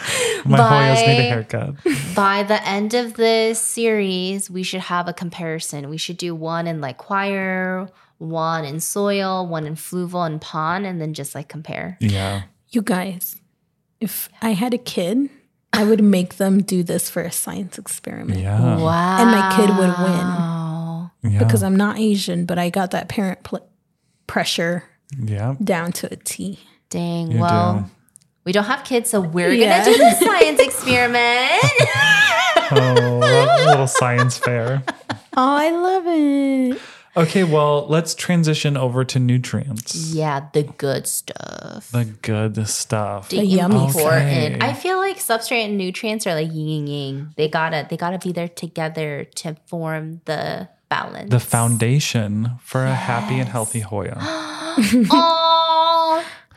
*laughs* My Hoyas need a haircut. *laughs* by the end of this series, we should have a comparison. We should do one in like coir, one in soil, one in fluval and pon, and then just like compare. Yeah. You guys, if I had a kid, I would make them do this for a science experiment. Yeah. Wow. And my kid would win Yeah. because I'm not Asian, but I got that parent pl- pressure yeah. down to a T. Dang. You well, do. We don't have kids, so we're Yeah. gonna do the science experiment. *laughs* Oh, a little science fair. *laughs* Oh, I love it. Okay, well, let's transition over to nutrients. yeah, the good stuff. The good stuff. The yummy important. Okay. I feel like substrate and nutrients are like yin and yang. They gotta they gotta be there together to form the balance. The foundation for a happy and healthy Hoya. *gasps* *laughs* Oh,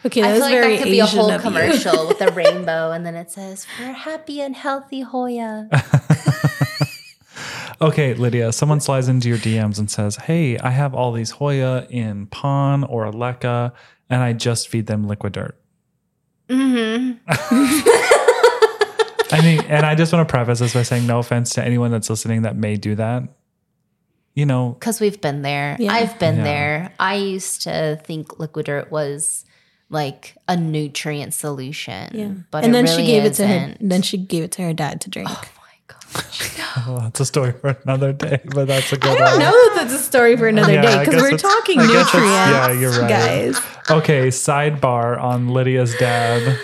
Okay, I that's feel like very that could be a Asian whole commercial with a *laughs* rainbow, and then it says "For a happy and healthy Hoya." *laughs* Okay, Lydia, someone slides into your DMs and says, Hey, I have all these Hoya in Pon or Aleka, and I just feed them liquid dirt. hmm *laughs* I mean, and I just want to preface this by saying no offense to anyone that's listening that may do that. You know, Because we've been there. Yeah. I've been Yeah. there. I used to think liquid dirt was like a nutrient solution. Yeah. But and then really she gave it to her. isn't. Then she gave it to her dad to drink. Oh my gosh. well, that's a story for another day, but that's a good I don't one. know that that's a story for another Yeah, day because we're talking nutrients. yeah, you're right. guys. Okay, sidebar on Lydia's dad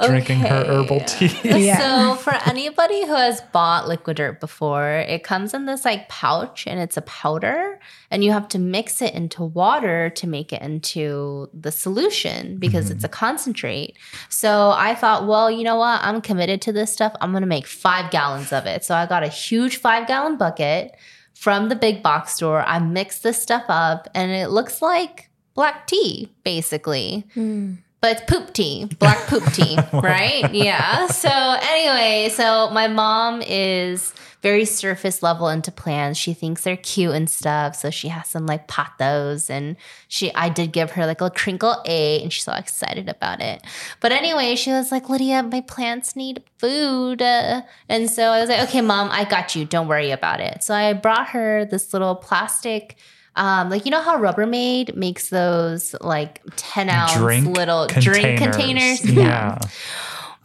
drinking her herbal tea. Yeah. So for anybody who has bought liquid dirt before, it comes in this like pouch and it's a powder and you have to mix it into water to make it into the solution because mm-hmm. it's a concentrate. So I thought, well, you know what? I'm committed to this stuff. I'm going to make 5 gallons of it. So I got a huge 5 gallon bucket from the big box store. I mixed this stuff up and it looks like black tea basically hmm. But it's poop tea, black poop tea, *laughs* right? Yeah. So anyway, so my mom is very surface level into plants. She thinks they're cute and stuff. So she has some like pothos and she I did give her like a crinkle A and she's so excited about it. But anyway, she was like, Lydia, my plants need food. And so I was like, okay, mom, I got you. Don't worry about it. So I brought her this little plastic um, like you know how Rubbermaid makes those like 10 ounce Drink little drink containers. containers. *laughs* Yeah.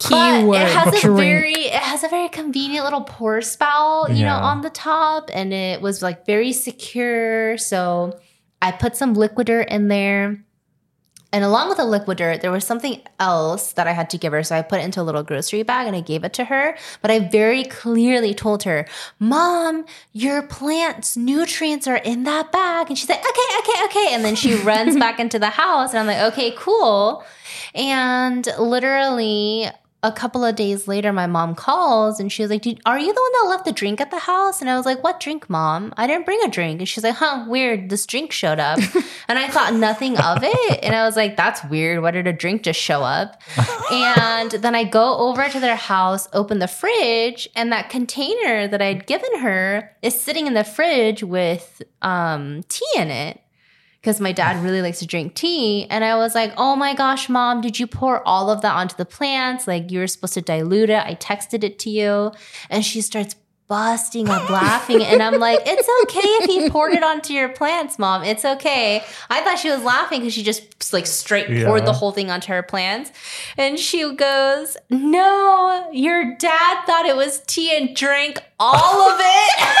But Keyword, it has a very it has a very convenient little pour spout, you Yeah. know, on the top, and it was like very secure. So I put some liquid dirt in there. And along with the liquid dirt, there was something else that I had to give her. So I put it into a little grocery bag and I gave it to her. But I very clearly told her, Mom, your plant's nutrients are in that bag. And she's like, okay, okay, okay. And then she runs *laughs* back into the house. And I'm like, okay, cool. And literally a couple of days later, my mom calls and she was like, Are you the one that left the drink at the house? And I was like, What drink, mom? I didn't bring a drink. And she's like, Huh, weird. This drink showed up. *laughs* and I thought nothing of it. And I was like, That's weird. Why did a drink just show up? and then I go over to their house, open the fridge, and that container that I'd given her is sitting in the fridge with um, tea in it because my dad really likes to drink tea. And I was like, oh my gosh, mom, did you pour all of that onto the plants? Like you were supposed to dilute it. I texted it to you. And she starts busting up laughing. And I'm like, it's okay if you poured it onto your plants, mom. It's okay. I thought she was laughing because she just like straight poured Yeah. the whole thing onto her plants. And she goes, no, your dad thought it was tea and drank all of it.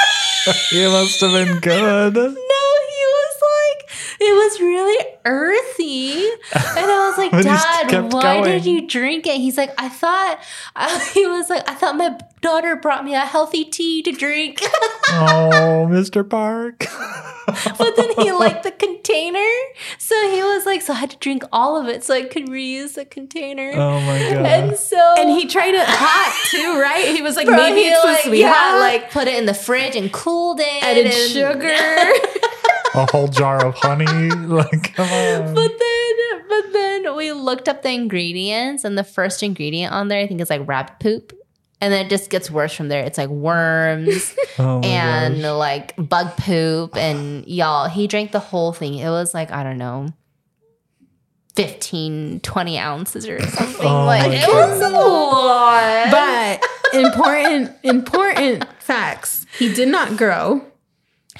*laughs* it must have been good. *laughs* No, he was like, it was really earthy. And I was like, *laughs* he Dad, why going. did you drink it? He's like, I thought, he was like, I thought my daughter brought me a healthy tea to drink. *laughs* Oh, Mr. Park. but then he *laughs* liked the container. So he was like, so I had to drink all of it so I could reuse the container. Oh my god. and so. And he tried it hot too, right? He was like, Bro, maybe he, it's like, supposed to be yeah, hot. like put it in the fridge and cooled it. added and- sugar. *laughs* a whole jar of honey. Like, come on. But then, but then we looked up the ingredients, and the first ingredient on there, I think, is like rabbit poop, and then it just gets worse from there. It's like worms *laughs* Oh and gosh. like bug poop, and y'all, he drank the whole thing. It was like I don't know. 15 20 ounces or *laughs* something Oh like my it was a lot But important, important facts. He did not grow.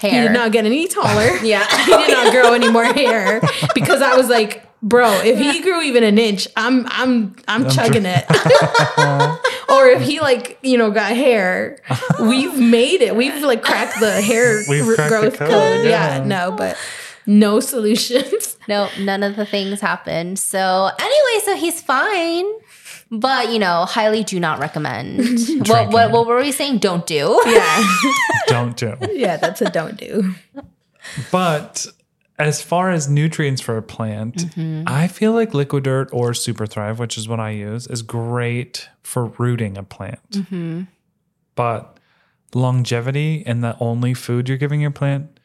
He did not get any taller. *laughs* yeah he did not grow any more hair because I was like, bro, if he grew even an inch, I'm I'm I'm, chugging it. Or if he like you know got hair, we've *laughs* made it. We've like cracked the hair *laughs* We've r- cracked the growth code, code. Yeah. yeah. no, but no solutions. *laughs* No, none of the things happened. So anyway, so he's fine. But you know, highly do not recommend. what, what what were we saying? Don't do. Yeah, don't do. yeah, that's a don't do. But as far as nutrients for a plant, Mm-hmm. I feel like Liquid Dirt or Super Thrive, which is what I use, is great for rooting a plant. Mm-hmm. But longevity and the only food you're giving your plant,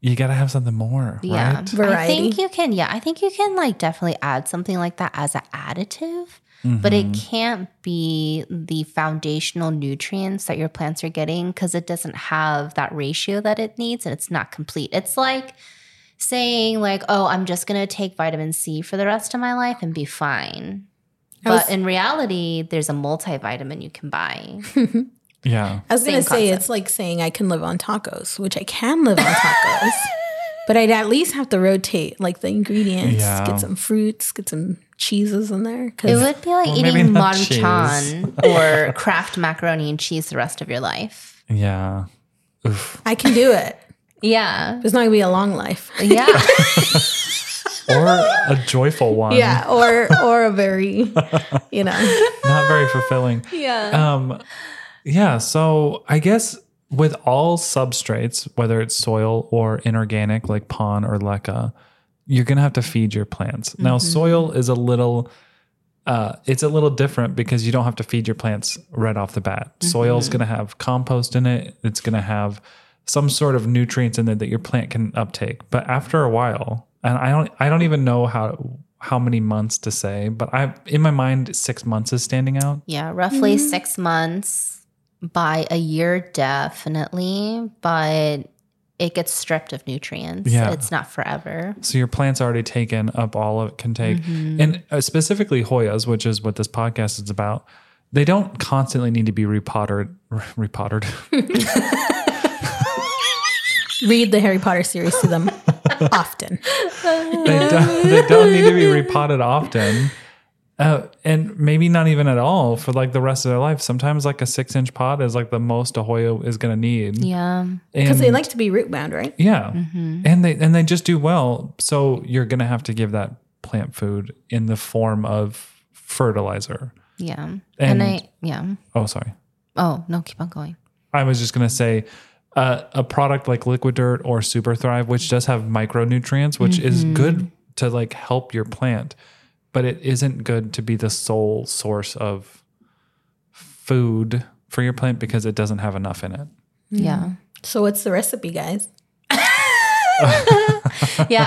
you got to have something more, Yeah. right? Variety. I think you can, yeah, I think you can like definitely add something like that as an additive, but it can't be the foundational nutrients that your plants are getting because it doesn't have that ratio that it needs and it's not complete. It's like saying, like, oh, I'm just going to take vitamin C for the rest of my life and be fine. I But was- in reality, there's a multivitamin you can buy. *laughs* Yeah. I was gonna say it's like saying I can live on tacos, which I can live on tacos. *laughs* But I'd at least have to rotate like the ingredients, Yeah. get some fruits, get some cheeses in there. It would be like Well, eating not maruchan *laughs* or Kraft macaroni and cheese the rest of your life. Yeah. Oof. I can do it. Yeah. It's not gonna be a long life. Yeah. *laughs* Or a joyful one. Yeah, or or a very, you know, *laughs* Not very fulfilling. yeah. Um, yeah. So I guess with all substrates, whether it's soil or inorganic like pon or leca, you're gonna have to feed your plants. Now, soil is a little. Uh, it's a little different because you don't have to feed your plants right off the bat. Soil's going to have compost in it. It's going to have some sort of nutrients in there that your plant can uptake. But after a while, and I don't, I don't even know how how many months to say, but I in my mind six months is standing out. Yeah. Roughly six months by a year, definitely. But it gets stripped of nutrients. Yeah. It's not forever. So your plant's already taken up all it can take. And uh, specifically Hoyas, which is what this podcast is about, they don't constantly need to be repotted. *laughs* Repotted. *laughs* read the Harry Potter series to them *laughs* often. they, don't, they don't need to be repotted often. Uh, and maybe not even at all for like the rest of their life. Sometimes like a six inch pot is like the most a Hoya is going to need. Yeah. Because they like to be root bound, right? Yeah. And they and they just do well. So you're going to have to give that plant food in the form of fertilizer. Yeah. And, And- I, yeah. Oh, sorry. Oh, no, keep on going. I was just going to say uh, a product like Liquid Dirt or Super Thrive, which does have micronutrients, which is good to like help your plant, but it isn't good to be the sole source of food for your plant because it doesn't have enough in it. Yeah. So what's the recipe, guys? *laughs* yeah,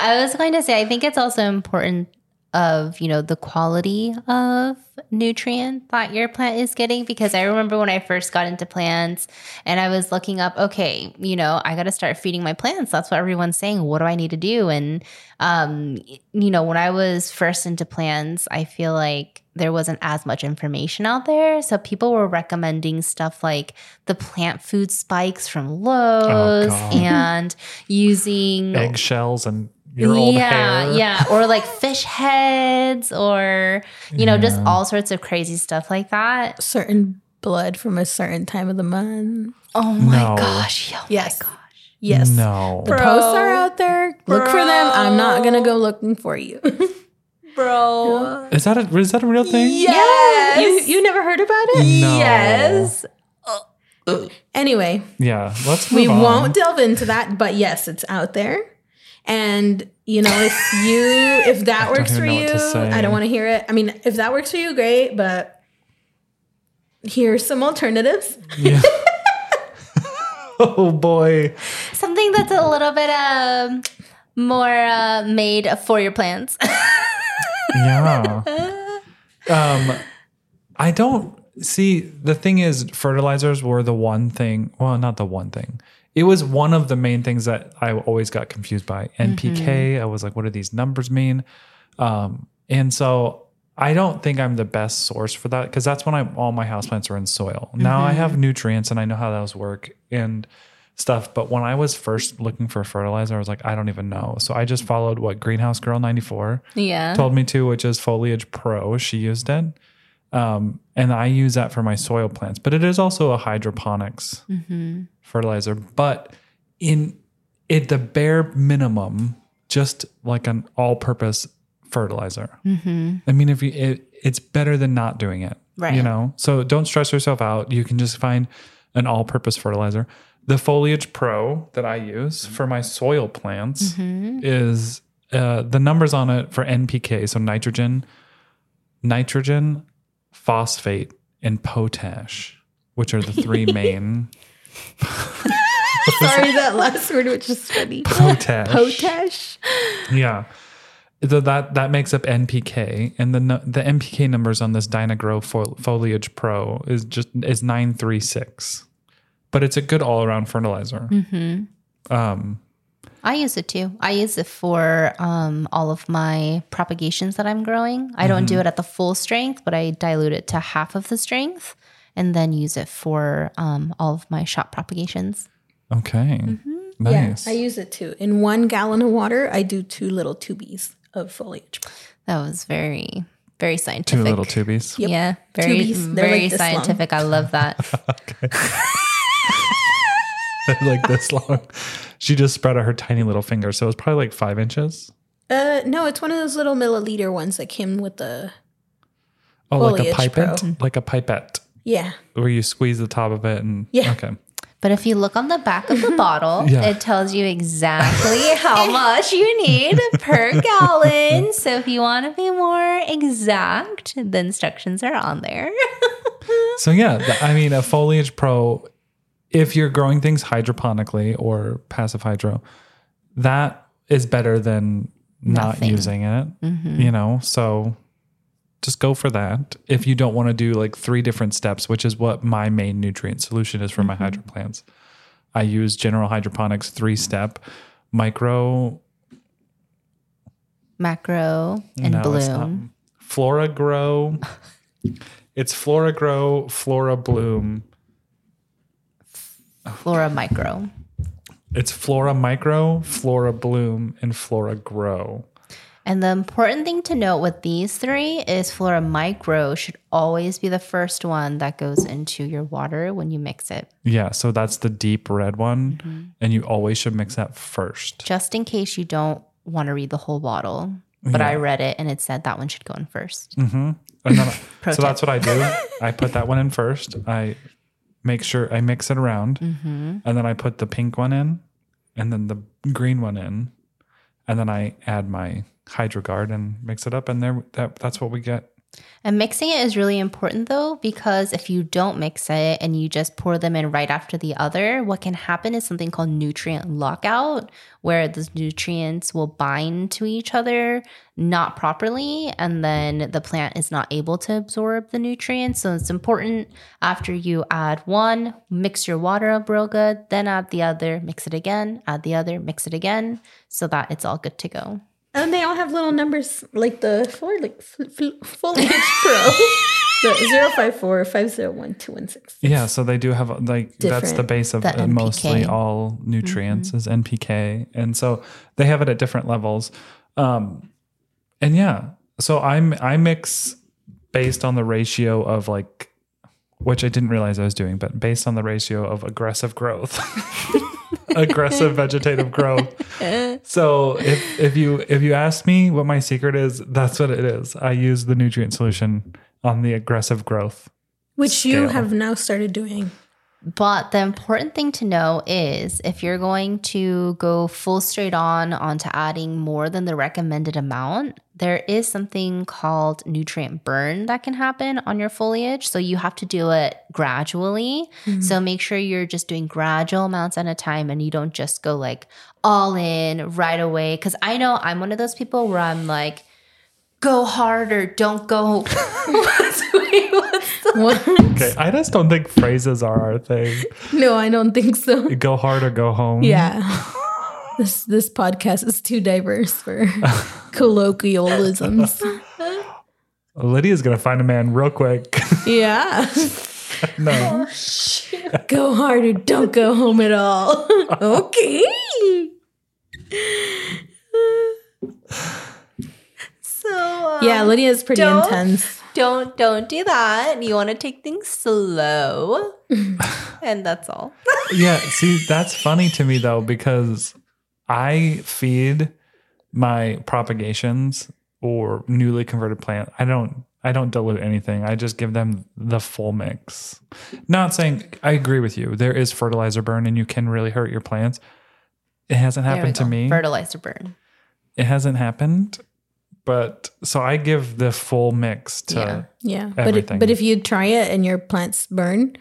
I was going to say I think it's also important of, you know, the quality of nutrient that your plant is getting because I remember when I first got into plants and I was looking up, okay, you know, I got to start feeding my plants. That's what everyone's saying. What do I need to do? And um, you know, when I was first into plants, I feel like there wasn't as much information out there. So people were recommending stuff like the plant food spikes from Lowe's God. *laughs* and using Eggshells and your old yeah, hair. yeah, or like fish heads, or you know, just all sorts of crazy stuff like that. Certain blood from a certain time of the month. Oh my No. gosh! Oh Yes. my gosh! Yes. No. The posts are out there. Look for them. I'm not gonna go looking for you. *laughs* bro. Is that a is that a real thing? Yes. You you never heard about it? No. Yes. Anyway, Yeah. Let's we move on. won't delve into that, but yes, it's out there. And you know, if you *laughs* if that works for you. I don't want to hear it. I mean, if that works for you, great. But here's some alternatives. Yeah. *laughs* *laughs* oh boy. Something Something that's a little bit um, more uh, made for your plants. yeah. Um, I don't see the thing is fertilizers were the one thing. Well, not the one thing. It was one of the main things that I always got confused by. NPK. I was like, what do these numbers mean? Um, and so I don't think I'm the best source for that because that's when I all my houseplants are in soil. Now I have nutrients and I know how those work and stuff. But when I was first looking for fertilizer, I was like, I don't even know. So I just followed what Greenhouse Girl 94 yeah. told me to, which is Foliage Pro. She used it. Um, and I use that for my soil plants, but it is also a hydroponics fertilizer. But in it, the bare minimum, just like an all-purpose fertilizer. I mean, if you, it, it's better than not doing it, right? You know, so don't stress yourself out. You can just find an all-purpose fertilizer. The Foliage Pro that I use for my soil plants is uh, the numbers on it for NPK, so nitrogen, nitrogen, phosphate, and potash, which are the three *laughs* main *laughs* Sorry, that last word was just funny. potash. Potash. Yeah. So that that makes up NPK, and the the NPK numbers on this Dyna-Gro fo- Foliage Pro is just is nine three six, but it's a good all around fertilizer. Um, I use it too. I use it for um, all of my propagations that I'm growing. I don't do it at the full strength, but I dilute it to half of the strength and then use it for um, all of my shop propagations. okay, Yeah, nice. I use it too. In one gallon of water, I do two little tubies of foliage. That was very, very scientific. Two little tubies. Yep. Yeah, very, Tubies. Very like scientific. I love that. *laughs* *laughs* *laughs* like this long. She just spread out her tiny little finger, so it's probably like five inches. Uh, no, it's one of those little milliliter ones that came with the. Oh, like a Foliage pipette, Pro. like a pipette, Yeah, where you squeeze the top of it and Yeah. Okay. But if you look on the back of the *laughs* bottle, Yeah. it tells you exactly how *laughs* much you need per gallon. So if you want to be more exact, the instructions are on there. So yeah, I mean, a foliage pro, if you're growing things hydroponically or passive hydro, that is better than not using it. Mm-hmm. You know, so just go for that. If you don't want to do like three different steps, which is what my main nutrient solution is for my mm-hmm. hydro plants, I use general hydroponics three step micro Macro and No, bloom. Flora Grow. *laughs* it's Flora Grow, Flora Bloom. Flora micro. It's Flora Micro, Flora Bloom, and Flora Grow. And the important thing to note with these three is Flora micro should always be the first one that goes into your water when you mix it, Yeah, so that's the deep red one. Mm-hmm. And you always should mix that first. just in case you don't want to read the whole bottle. But I read it and it said that one should go in first. Mm-hmm. And then, Pro *laughs* so that's what I do. I put that one in first. I make sure I mix it around. Mm-hmm. And then I put the pink one in and then the green one in. And then I add my HydroGuard and mix it up. And there, that, that's what we get. And mixing it is really important though, because if you don't mix it and you just pour them in right after the other, what can happen is something called nutrient lockout, where the nutrients will bind to each other not properly, and then the plant is not able to absorb the nutrients. So it's important after you add one, mix your water up real good, then add the other, mix it again, add the other, mix it again, so that it's all good to go. And they all have little numbers like the foliage, foliage *laughs* pro, the 054 501 216. Yeah, so they do have like that's the base of The uh, mostly all nutrients is NPK, and so they have it at different levels. Um, and yeah, so I'm I mix based on the ratio of like, which I didn't realize I was doing, but based on the ratio of aggressive growth, *laughs* aggressive *laughs* vegetative growth. So if if you if you ask me what my secret is, that's what it is. I use the nutrient solution on the aggressive growth. Which you have now started doing. But the important thing to know is if you're going to go full straight on onto adding more than the recommended amount, there is something called nutrient burn that can happen on your foliage. So you have to do it gradually. Mm-hmm. So make sure you're just doing gradual amounts at a time and you don't just go like all in right away. Cause I know I'm one of those people where I'm like, go harder, don't go. *laughs* *laughs* what's, the- What? *laughs* Okay, I just don't think phrases are our thing. No, I don't think so. Go hard or go home. Yeah. *laughs* this this podcast is too diverse for *laughs* colloquialisms. Lydia's gonna find a man real quick. Yeah. no. Go hard or don't go home at all. okay. so um, Yeah, Lydia's pretty intense. Don't don't do that. You want to take things slow, *laughs* and that's all. *laughs* Yeah, see, that's funny to me though, because I feed my propagations or newly converted plant. I don't I don't dilute anything. I just give them the full mix. Not saying I agree with you. There is fertilizer burn and you can really hurt your plants. It hasn't happened to go. me. Fertilizer burn. It hasn't happened. But so I give the full mix to Yeah. Yeah. But Everything. if, but if you try it and your plants burn,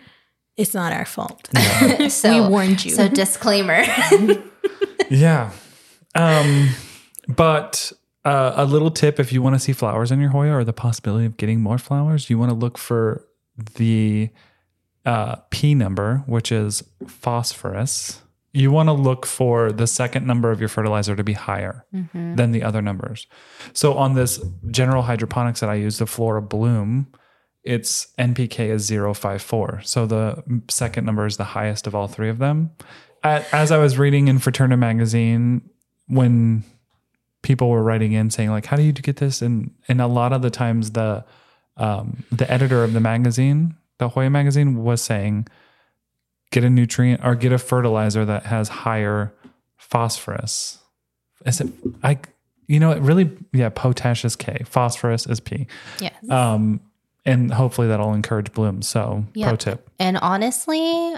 it's not our fault. *laughs* so we warned you. So disclaimer. *laughs* Yeah. Um, but uh, a little tip if you want to see flowers in your Hoya or the possibility of getting more flowers, you want to look for the uh, P number, which is phosphorus. You want to look for the second number of your fertilizer to be higher than the other numbers. So on this general hydroponics that I use, the Flora Bloom, its NPK is 054. So the second number is the highest of all three of them. As I was reading in Fraterna magazine, when people were writing in saying like, "How do you get this?" and and a lot of the times the um, the editor of the magazine, the Hoya magazine, was saying, "Get a nutrient or get a fertilizer that has higher phosphorus." Is it? I you know it really yeah. Potash is K, phosphorus is P. yes. Um, and hopefully that'll encourage blooms. So pro tip. And honestly,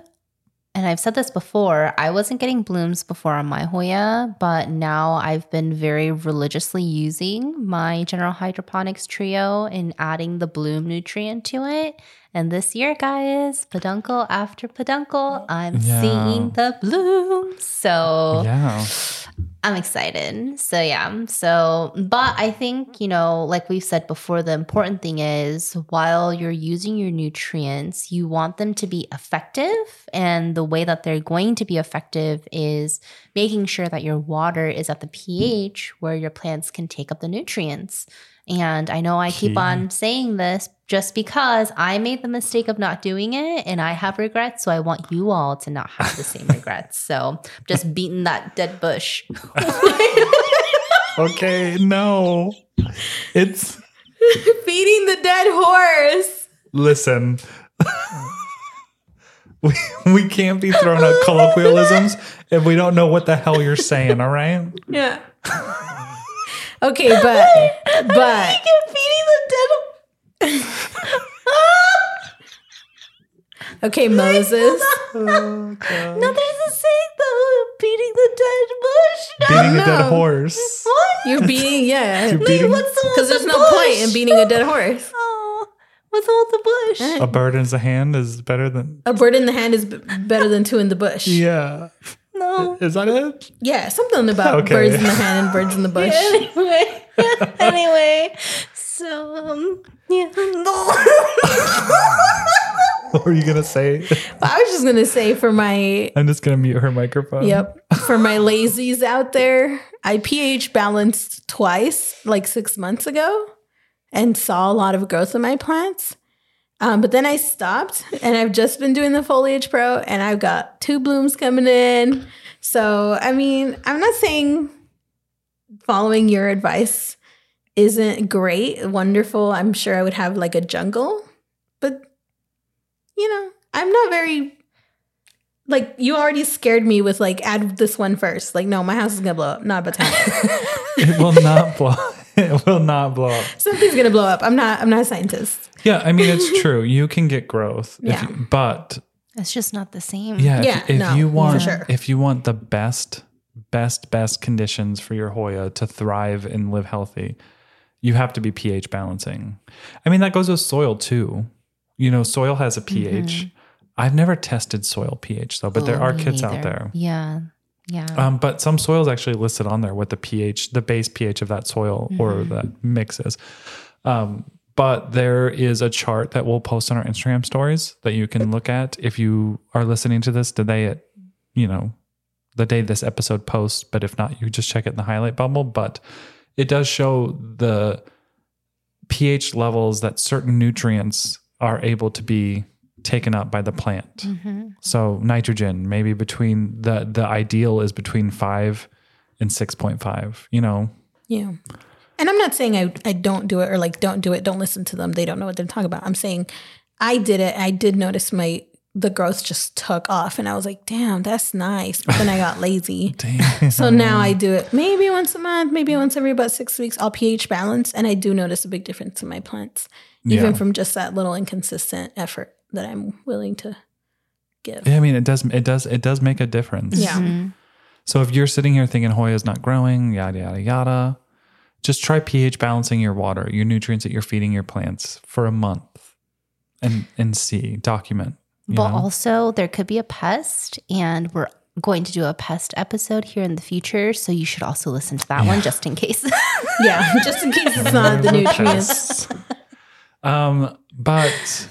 and I've said this before, I wasn't getting blooms before on my Hoya, but now I've been very religiously using my General Hydroponics trio and adding the bloom nutrient to it. And this year, guys, peduncle after peduncle, I'm Yeah. seeing the blooms. So Yeah. I'm excited. So yeah. So but I think, you know, like we've said before, the important thing is while you're using your nutrients, you want them to be effective. And the way that they're going to be effective is making sure that your water is at the pH where your plants can take up the nutrients. And I know I keep Key. on saying this just because I made the mistake of not doing it and I have regrets. So I want you all to not have the same *laughs* regrets. So just beating that dead bush. *laughs* Okay. No. It's *laughs* Feeding the dead horse. listen. we, we can't be throwing out colloquialisms if we don't know what the hell you're saying, all right? Yeah. Okay, but *laughs* but feeding the dead. *laughs* okay, Moses. *laughs* No, there's a saying though, beating the dead bush. Beating a dead horse. What? You're beating, yeah. You're beating What's the Because there's the no bush? point in beating a dead horse. Oh, what's all the bush? a bird in the hand is better than. A bird in the hand is b- better than two in the bush. Yeah. No. Is that it? Yeah, something about Okay. birds in the hand and birds in the bush. *laughs* Anyway, *laughs* anyway, so um, yeah. *laughs* What were you going to say? I was just gonna say for my I'm just going to mute her microphone. yep for my lazies out there, I pH balanced twice, like six months ago, and saw a lot of growth in my plants. Um, but then I stopped, and I've just been doing the foliage pro, and I've got two blooms coming in. So I mean, I'm not saying following your advice isn't great, wonderful. I'm sure I would have like a jungle, but you know, I'm not very like you already scared me with like add this one first. Like, no, my house is gonna blow up. Not about *laughs* time. It will not blow. *laughs* It will not blow up. Something's gonna blow up. I'm not. I'm not a scientist. Yeah, I mean it's *laughs* true. You can get growth, if Yeah. you- but It's just not the same. yeah, Yeah, if, if no, you want, sure. if you want the best, best, best conditions for your Hoya to thrive and live healthy, you have to be pH balancing. I mean, that goes with soil too. You know, soil has a pH. Mm-hmm. I've never tested soil pH though, but there. Oh, are me kits out there. Yeah. Yeah. Um, but some soils actually listed on there what the pH, the base pH of that soil or Mm-hmm. that mix is. Um, but there is a chart that we'll post on our Instagram stories that you can look at if you are listening to this today at, you know, the day this episode posts. But if not, you just check it in the highlight bubble. But it does show the pH levels that certain nutrients are able to be taken up by the plant. Mm-hmm. So nitrogen, maybe between the the ideal is between five and six point five. You know, Yeah. And I'm not saying I, I don't do it or like don't do it, don't listen to them. They don't know what they're talking about. I'm saying I did it. I did notice my the growth just took off and I was like, damn, that's nice. But then I got lazy. *laughs* So now I do it maybe once a month, maybe once every about six weeks. I'll pH balance and I do notice a big difference in my plants. Even Yeah. from just that little inconsistent effort that I'm willing to give. Yeah, I mean, it does it does it does make a difference. Yeah. Mm-hmm. So if you're sitting here thinking Hoya's not growing, yada yada yada, just try pH balancing your water, your nutrients that you're feeding your plants for a month, and and see document. you But know? also, there could be a pest, and we're going to do a pest episode here in the future. So you should also listen to that one just in case. *laughs* Yeah. Just in case it's not the nutrients. Um, but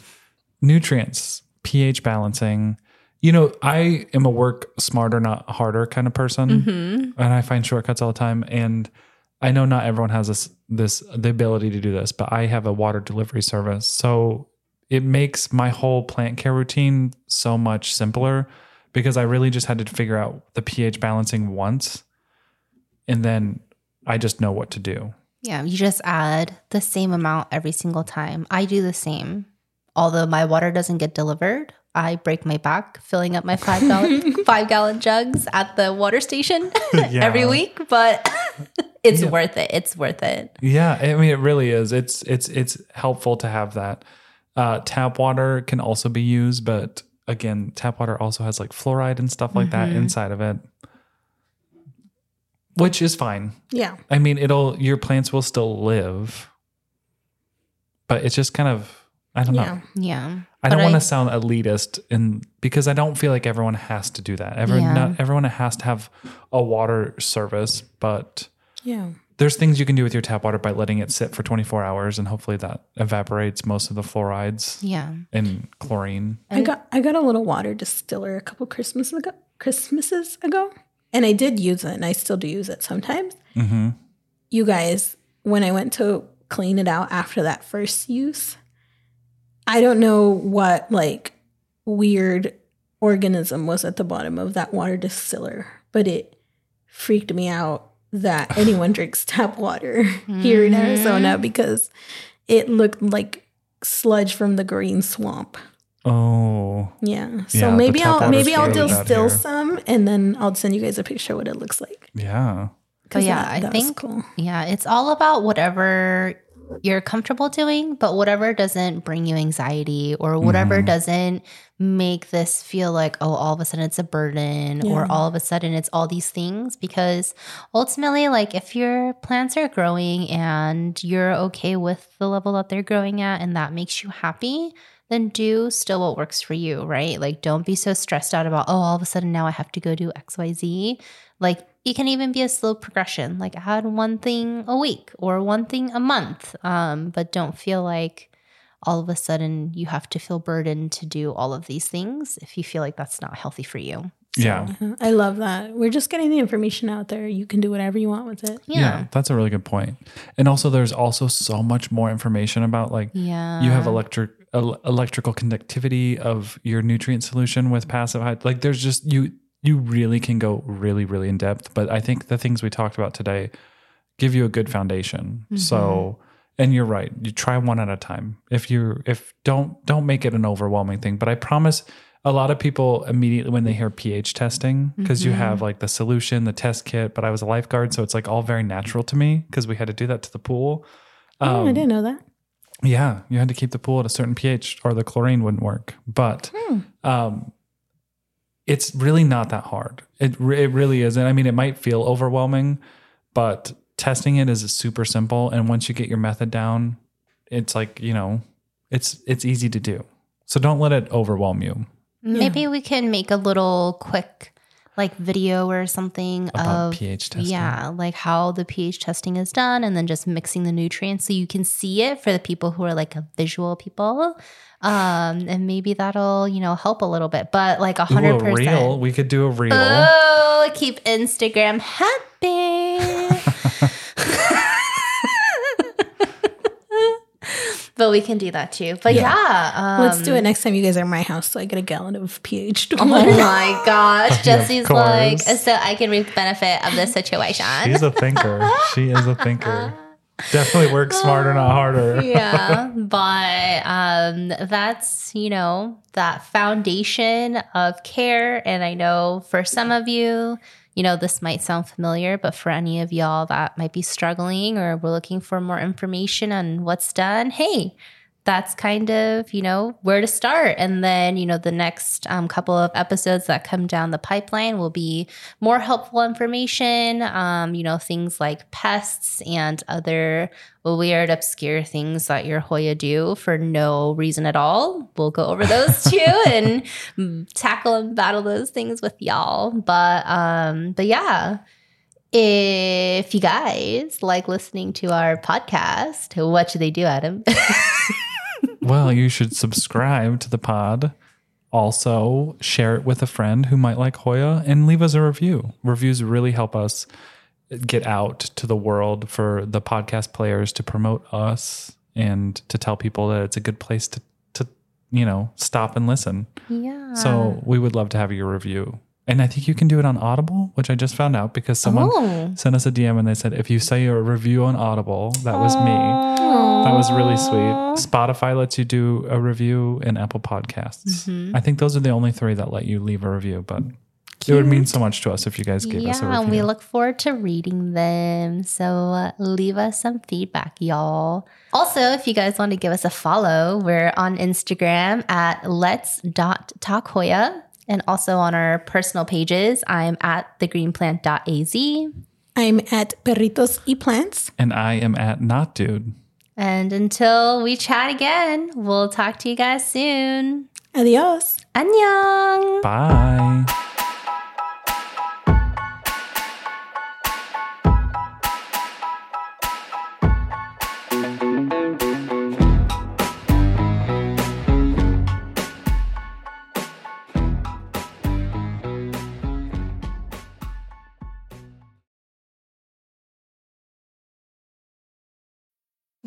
nutrients, pH balancing. You know, I am a work smarter, not harder kind of person, mm-hmm. and I find shortcuts all the time. And I know not everyone has this this the ability to do this, but I have a water delivery service, so it makes my whole plant care routine so much simpler because I really just had to figure out the pH balancing once, and then I just know what to do. yeah, you just add the same amount every single time. I do the same. Although my water doesn't get delivered, I break my back filling up my five gallon *laughs* five gallon jugs at the water station *laughs* every week. But *laughs* it's worth it. It's worth it. Yeah, I mean it really is. It's it's it's helpful to have that. Uh, tap water can also be used, but again, tap water also has like fluoride and stuff like that inside of it, which is fine. Yeah. I mean, it'll your plants will still live, but it's just kind of I don't Yeah. know. Yeah. I don't want to sound elitist, and because I don't feel like everyone has to do that. Everyone, Yeah. not everyone has to have a water service, but Yeah. there's things you can do with your tap water by letting it sit for 24 hours and hopefully that evaporates most of the fluorides Yeah. and chlorine. I got I got a little water distiller a couple Christmas ago, Christmases ago, and I did use it, and I still do use it sometimes. Mm-hmm. You guys, when I went to clean it out after that first use, I don't know what like weird organism was at the bottom of that water distiller, but it freaked me out that *laughs* anyone drinks tap water *laughs* here in Arizona because it looked like sludge from the green swamp. Oh, Yeah. So Yeah, maybe I'll maybe I'll really bad distill some and then I'll send you guys a picture of what it looks like. yeah. 'Cause But yeah, that- I that think cool. yeah, it's all about whatever you're comfortable doing, but whatever doesn't bring you anxiety or whatever Mm-hmm. doesn't make this feel like oh all of a sudden it's a burden or all of a sudden it's all these things. Because ultimately like if your plants are growing and you're okay with the level that they're growing at and that makes you happy then do still what works for you right? Like don't be so stressed out about oh all of a sudden now i have to go do xyz like it can even be a slow progression like add one thing a week or one thing a month um, but don't feel like all of a sudden you have to feel burdened to do all of these things if you feel like that's not healthy for you Yeah. Uh, I love that. We're just getting the information out there. You can do whatever you want with it. yeah That's a really good point. And also, there's also so much more information about like yeah you have electric electrical conductivity of your nutrient solution with passive hyd- like there's just you you really can go really really in depth but i think the things we talked about today give you a good foundation. So and you're right you try one at a time. If you if don't don't make it an overwhelming thing but i promise a lot of people immediately when they hear ph testing because you have like the solution the test kit but i was a lifeguard so it's like all very natural to me because we had to do that to the pool. Oh, Um, I didn't know that. yeah, you had to keep the pool at a certain pH or the chlorine wouldn't work. But um, it's really not that hard. It it really isn't. I mean, it might feel overwhelming, but testing it is super simple. And once you get your method down, it's like, you know, it's it's easy to do. So don't let it overwhelm you Maybe we can make a little quick like video or something about of pH testing. yeah, like how the pH testing is done and then just mixing the nutrients so you can see it for the people who are like a visual people. Um and maybe that'll, you know, help a little bit. But like a hundred percent. We could do a reel. Oh, keep Instagram happy. *laughs* but we can do that too. But yeah, um, Let's do it next time you guys are at my house so I get a gallon of pH. *laughs* Oh my gosh. *laughs* Jessi's like, so I can reap the benefit of this situation. She's a thinker. she is a thinker. *laughs* Definitely work smarter, not harder. yeah. But um, that's, you know, that foundation of care. And I know for some of you, you know, this might sound familiar, but for any of y'all that might be struggling or we're looking for more information on what's done, hey, that's kind of, you know, where to start. And then, you know, the next um, couple of episodes that come down the pipeline will be more helpful information, um, you know, things like pests and other weird, obscure things that your Hoya do for no reason at all. We'll go over those *laughs* too and tackle and battle those things with y'all. But, um, but yeah. If you guys like listening to our podcast, what should they do, Adam? *laughs* Well, you should subscribe to the pod. Also, share it with a friend who might like Hoya and leave us a review. Reviews really help us get out to the world for the podcast players to promote us and to tell people that it's a good place to, to you know, stop and listen. yeah. So we would love to have your review. And I think you can do it on Audible, which I just found out because someone Oh. sent us a DM and they said, if you say a review on Audible, that was me. That was really sweet. Spotify lets you do a review and Apple Podcasts. Mm-hmm. I think those are the only three that let you leave a review, but it would mean so much to us if you guys gave us a Yeah, review. and we look forward to reading them. So uh, leave us some feedback, y'all. Also, if you guys want to give us a follow, we're on Instagram at let's.talkhoya and also on our personal pages. I'm at thegreenplant.az. I'm at Perritos y Plants. and I am at Knot Dude. And until we chat again, we'll talk to you guys soon. Adios. Annyeong! Bye.